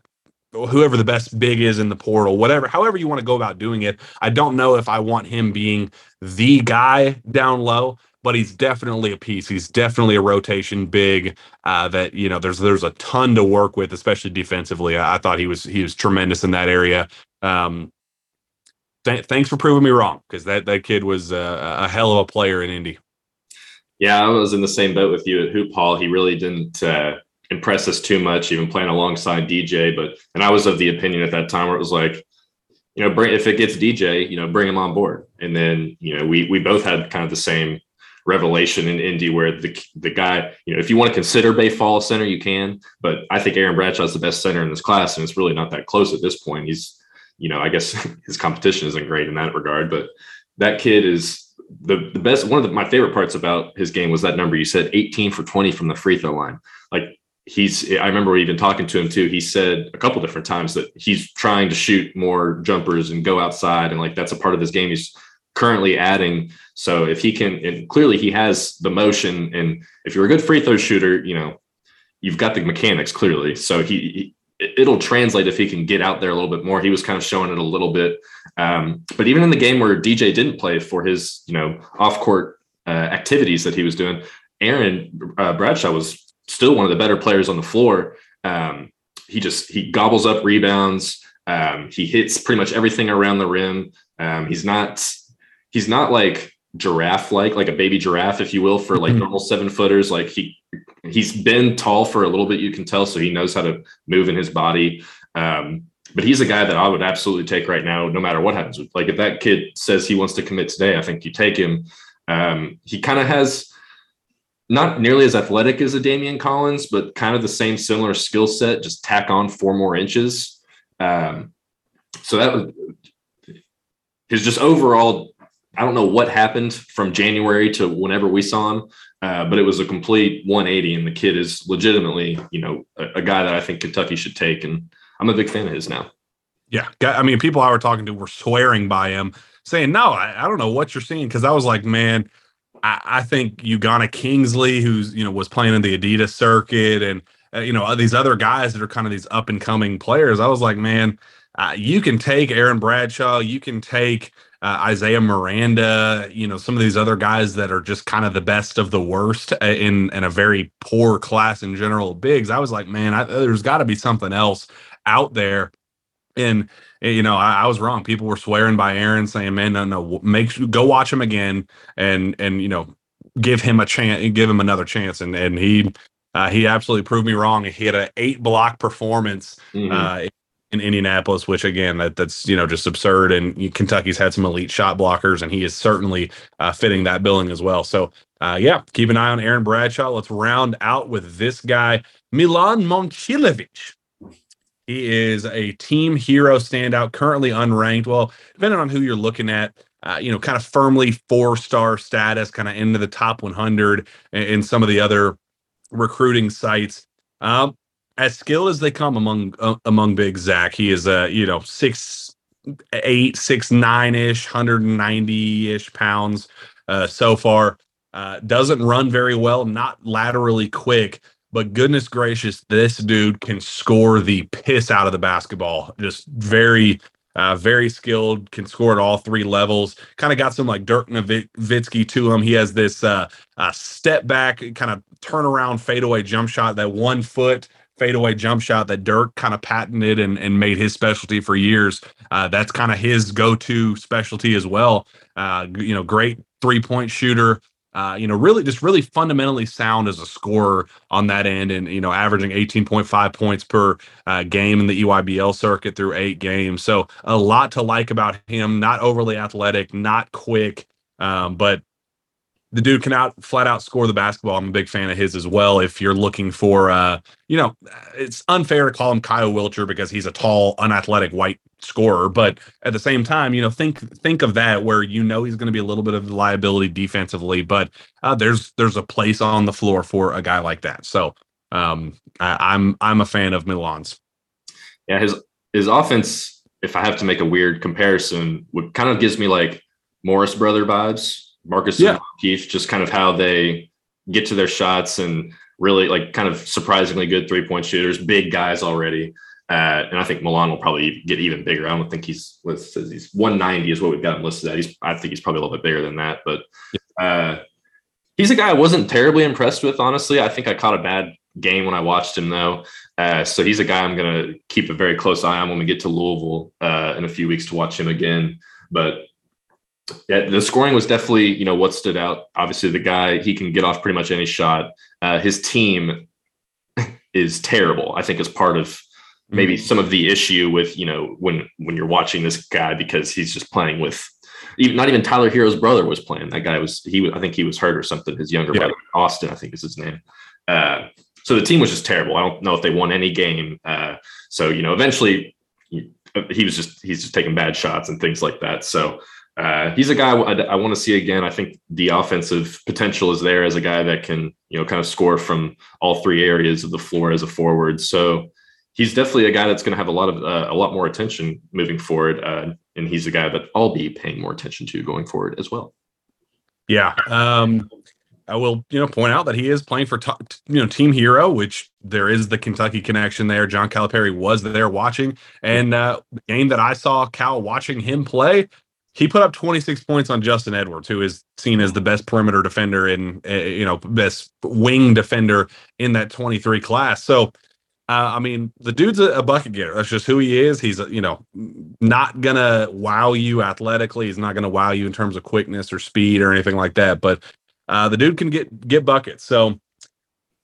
whoever the best big is in the portal, whatever, however you want to go about doing it. I don't know if I want him being the guy down low, but he's definitely a piece. He's definitely a rotation big uh, that you know there's there's a ton to work with, especially defensively. I, I thought he was he was tremendous in that area. Um, th- thanks for proving me wrong because that that kid was a hell of a player in Indy. Yeah, I was in the same boat with you at Hoop Hall. He really didn't uh, impress us too much, even playing alongside DJ. But and I was of the opinion at that time where it was like, you know, bring if it gets DJ, you know, bring him on board. And then you know, we we both had kind of the same revelation in Indy where the the guy, you know, if you want to consider Baye Fall center, you can. But I think Aaron Bradshaw is the best center in this class, and it's really not that close at this point. He's, you know, I guess his competition isn't great in that regard, but that kid is the, the best one of the, my favorite parts about his game was that number you said 18 for 20 from the free throw line like he's i remember even talking to him too he said a couple different times that he's trying to shoot more jumpers and go outside and like that's a part of his game he's currently adding so if he can and clearly he has the motion and if you're a good free throw shooter you know you've got the mechanics clearly so he, it'll translate if he can get out there a little bit more. He was kind of showing it a little bit. Um, but even in the game where DJ didn't play for his, you know, off court uh, activities that he was doing, Aaron uh, Bradshaw was still one of the better players on the floor. Um, he just he gobbles up rebounds. Um, he hits pretty much everything around the rim. Um, he's not he's not like giraffe like like a baby giraffe if you will for like mm-hmm. normal seven footers like he he's been tall for a little bit you can tell so he knows how to move in his body um, but he's a guy that i would absolutely take right now no matter what happens like if that kid says he wants to commit today i think you take him um, he kind of has not nearly as athletic as a Daimion Collins, but kind of the same similar skill set, just tack on four more inches. Um, so that was his just overall I don't know what happened from January to whenever we saw him, uh, but it was a complete 180. And the kid is legitimately, you know, a, a, guy that I think Kentucky should take. And I'm a big fan of his now. Yeah. I mean, people I were talking to were swearing by him, saying, no, I, I don't know what you're seeing. Cause I was like, man, I, I, think Ugonna Kingsley, who's, you know, was playing in the Adidas circuit and, uh, you know, these other guys that are kind of these up and coming players. I was like, man, uh, you can take Aaron Bradshaw, you can take, uh, Isaiah Miranda, you know, some of these other guys that are just kind of the best of the worst uh, in in a very poor class in general bigs. I was like, man, I, there's got to be something else out there. And eh, you know, I, I, was wrong. People were swearing by Aaron, saying, "Man, no, no, make go watch him again, and and you know, give him a chance, and give him another chance." And and he uh, he absolutely proved me wrong. He had an eight block performance mm-hmm. uh, in Indianapolis, which again, that that's you know just absurd. And Kentucky's had some elite shot blockers, and he is certainly uh, fitting that billing as well. So uh, yeah, keep an eye on Aaron Bradshaw. Let's round out with this guy, Milan Momcilovic. He is a team Herro standout, currently unranked. Well, depending on who you're looking at, uh, you know, kind of firmly four star status, kind of into the top 100 in some of the other recruiting sites. Um, as skilled as they come among uh, among big Zach. He is a uh, you know six eight six nine ish, hundred and ninety ish pounds uh, so far. Uh, doesn't run very well, not laterally quick, but goodness gracious, this dude can score the piss out of the basketball. Just very, uh, very skilled, can score at all three levels. Kind of got some like Dirk Nowitzki to him. He has this uh, uh, step back, kind of turnaround fadeaway jump shot that one foot fadeaway jump shot that Dirk kind of patented and, and made his specialty for years. Uh, that's kind of his go-to specialty as well. Uh, you know, great three-point shooter. Uh, you know, really just really fundamentally sound as a scorer on that end, and you know, averaging 18.5 points per uh, game in the EYBL circuit through eight games. So a lot to like about him. Not overly athletic, not quick, um, but the dude can out flat out score the basketball. I'm a big fan of his as well. If you're looking for, uh, you know, it's unfair to call him Kyle Wiltjer because he's a tall, unathletic white scorer, but at the same time, you know, think think of that where you know he's going to be a little bit of liability defensively, but uh, there's there's a place on the floor for a guy like that. So um, I, I'm I'm a fan of Milan's. Yeah, his his offense, if I have to make a weird comparison, would kind of gives me like Morris brother vibes Marcus yeah. and Keith, just kind of how they get to their shots and really like kind of surprisingly good three point shooters, big guys already. Uh, and I think Milan will probably get even bigger. I don't think he's says he's 190 is what we've got him listed at. He's I think he's probably a little bit bigger than that, but uh, he's a guy I wasn't terribly impressed with, honestly. I think I caught a bad game when I watched him though. Uh, so he's a guy I'm gonna keep a very close eye on when we get to Louisville uh, in a few weeks to watch him again. But Yeah, the scoring was definitely, you know, what stood out. Obviously, the guy he can get off pretty much any shot. Uh, his team is terrible. I think is part of maybe Mm-hmm. some of the issue with you know when when you're watching this guy because he's just playing with. Even, not even Tyler Herro's brother was playing. That guy was he. I think he was hurt or something. His younger Yeah. brother, Austin, I think is his name. Uh, so the team was just terrible. I don't know if they won any game. Uh, so you know, eventually he, he was just he's just taking bad shots and things like that. So uh, he's a guy I, want to see again. I think the offensive potential is there as a guy that can you know kind of score from all three areas of the floor as a forward. So he's definitely a guy that's going to have a lot of uh, a lot more attention moving forward, uh, and he's a guy that I'll be paying more attention to going forward as well. Yeah. Um, I will, you know, point out that he is playing for, t- you know, Team Herro, which there is the Kentucky connection there. John Calipari was there watching, and uh, the game that I saw Cal watching him play, he put up 26 points on Justin Edwards, who is seen as the best perimeter defender and uh, you know, best wing defender in that 23 class. So, uh, I mean, the dude's a, a bucket getter. That's just who he is. He's, you know, not gonna wow you athletically. He's not gonna wow you in terms of quickness or speed or anything like that. But uh, the dude can get get buckets. So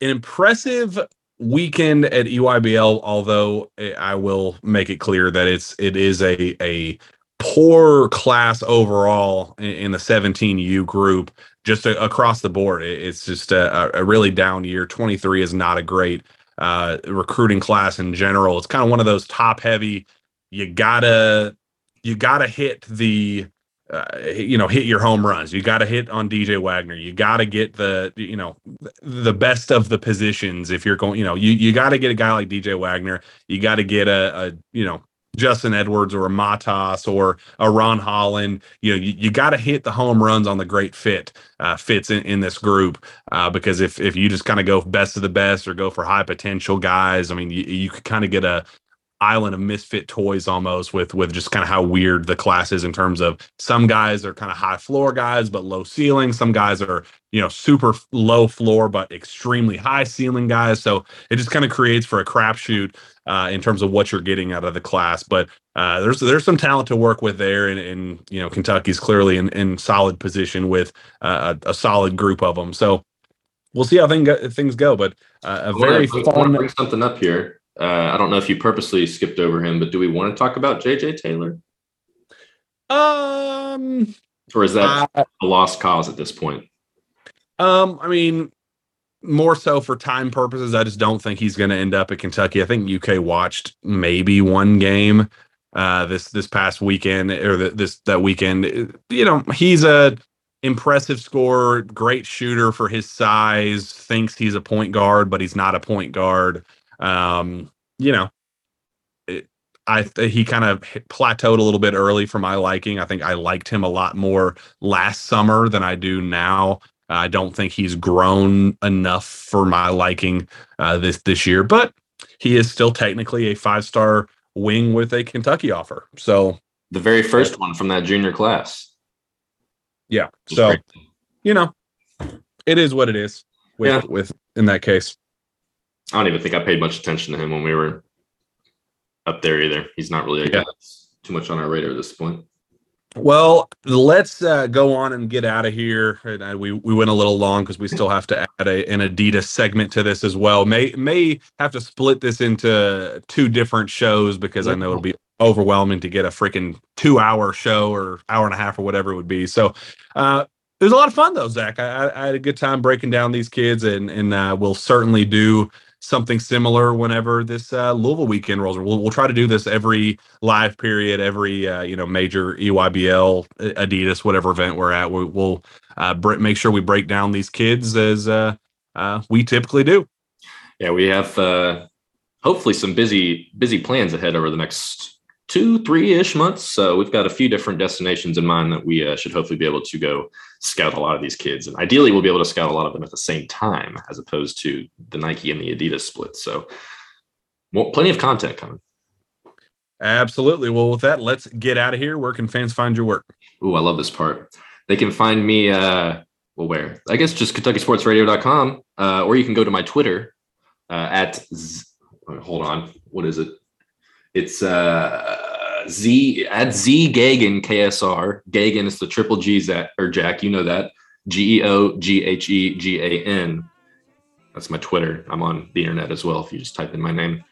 an impressive weekend at EYBL. Although eh, I will make it clear that it's it is a a poor class overall in, in the 17U group, just a, across the board. It- it's just a, a really down year. 23 is not a great uh, recruiting class in general. It's kind of one of those top heavy. You gotta you gotta hit the uh, you know hit your home runs. You gotta hit on DJ Wagner. You gotta get the you know the best of the positions. If you're going, you know you you gotta get a guy like DJ Wagner. You gotta get a, a you know Justin Edwards or a Matas or a Ron Holland. You know, you, you got to hit the home runs on the great fit uh, fits in, in this group uh, because if if you just kind of go best of the best or go for high potential guys, I mean, you, you could kind of get a island of misfit toys almost with with just kind of how weird the class is in terms of some guys are kind of high floor guys but low ceiling some guys are you know super low floor but extremely high ceiling guys so it just kind of creates for a crapshoot uh, in terms of what you're getting out of the class but uh, there's there's some talent to work with there and, and you know Kentucky's clearly in, in solid position with uh, a, a solid group of them so we'll see how thing go, things go but uh, a very I fun bring something up here. Uh, I don't know if you purposely skipped over him, but do we want to talk about JJ Taylor, um or is that a lost cause at this point? Um, I mean, more so for time purposes. I just don't think he's going to end up at Kentucky. I think UK watched maybe one game uh, this this past weekend or the, this that weekend. You know, he's a impressive scorer, great shooter for his size. Thinks he's a point guard, but he's not a point guard. Um, you know. It, I he kind of plateaued a little bit early for my liking. I think I liked him a lot more last summer than I do now. I don't think he's grown enough for my liking uh, this this year, but he is still technically a five star wing with a Kentucky offer. So The very first one from that junior class. yeah, so great. you know, it is what it is. With Yeah. with in that case, I don't even think I paid much attention to him when we were up there either. He's not really a guy Yeah. that's too much on our radar at this point. Well, let's uh, go on and get out of here. And, uh, we we went a little long because we still have to add a, an Adidas segment to this as well. May may have to split this into two different shows because I know it'll be overwhelming to get a freaking two hour show or hour and a half or whatever it would be. So uh, it was a lot of fun though, Zach. I, I, I had a good time breaking down these kids, and and uh, we'll certainly do something similar whenever this uh, Louisville weekend rolls. We'll, we'll try to do this every live period, every uh, you know major EYBL, Adidas, whatever event we're at. We, we'll uh, br- make sure we break down these kids as uh, uh, we typically do. Yeah, we have uh, hopefully some busy busy plans ahead over the next two three ish months. So we've got a few different destinations in mind that we uh, should hopefully be able to go scout a lot of these kids, and ideally we'll be able to scout a lot of them at the same time as opposed to the Nike and the Adidas split. So well, plenty of content coming. Absolutely. Well, with that, let's get out of here. Where can fans find your work? Ooh, I love this part. They can find me, uh, well, where? I guess just KentuckySportsRadio.com, uh, or you can go to my Twitter uh, at, Z- hold on, what is it? It's uh, Z at Z Geoghegan KSR. Geoghegan is the triple G's that or Jack, you know that. G E O G H E G A N. That's my Twitter. I'm on the internet as well if you just type in my name.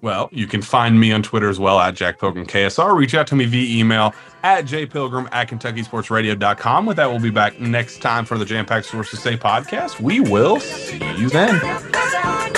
Well, you can find me on Twitter as well at Jack Pilgrim KSR. Reach out to me via email at jpilgrim at KentuckySportsRadio.com. With that, we'll be back next time for the Jam Packed Source to Say podcast. We will see you then.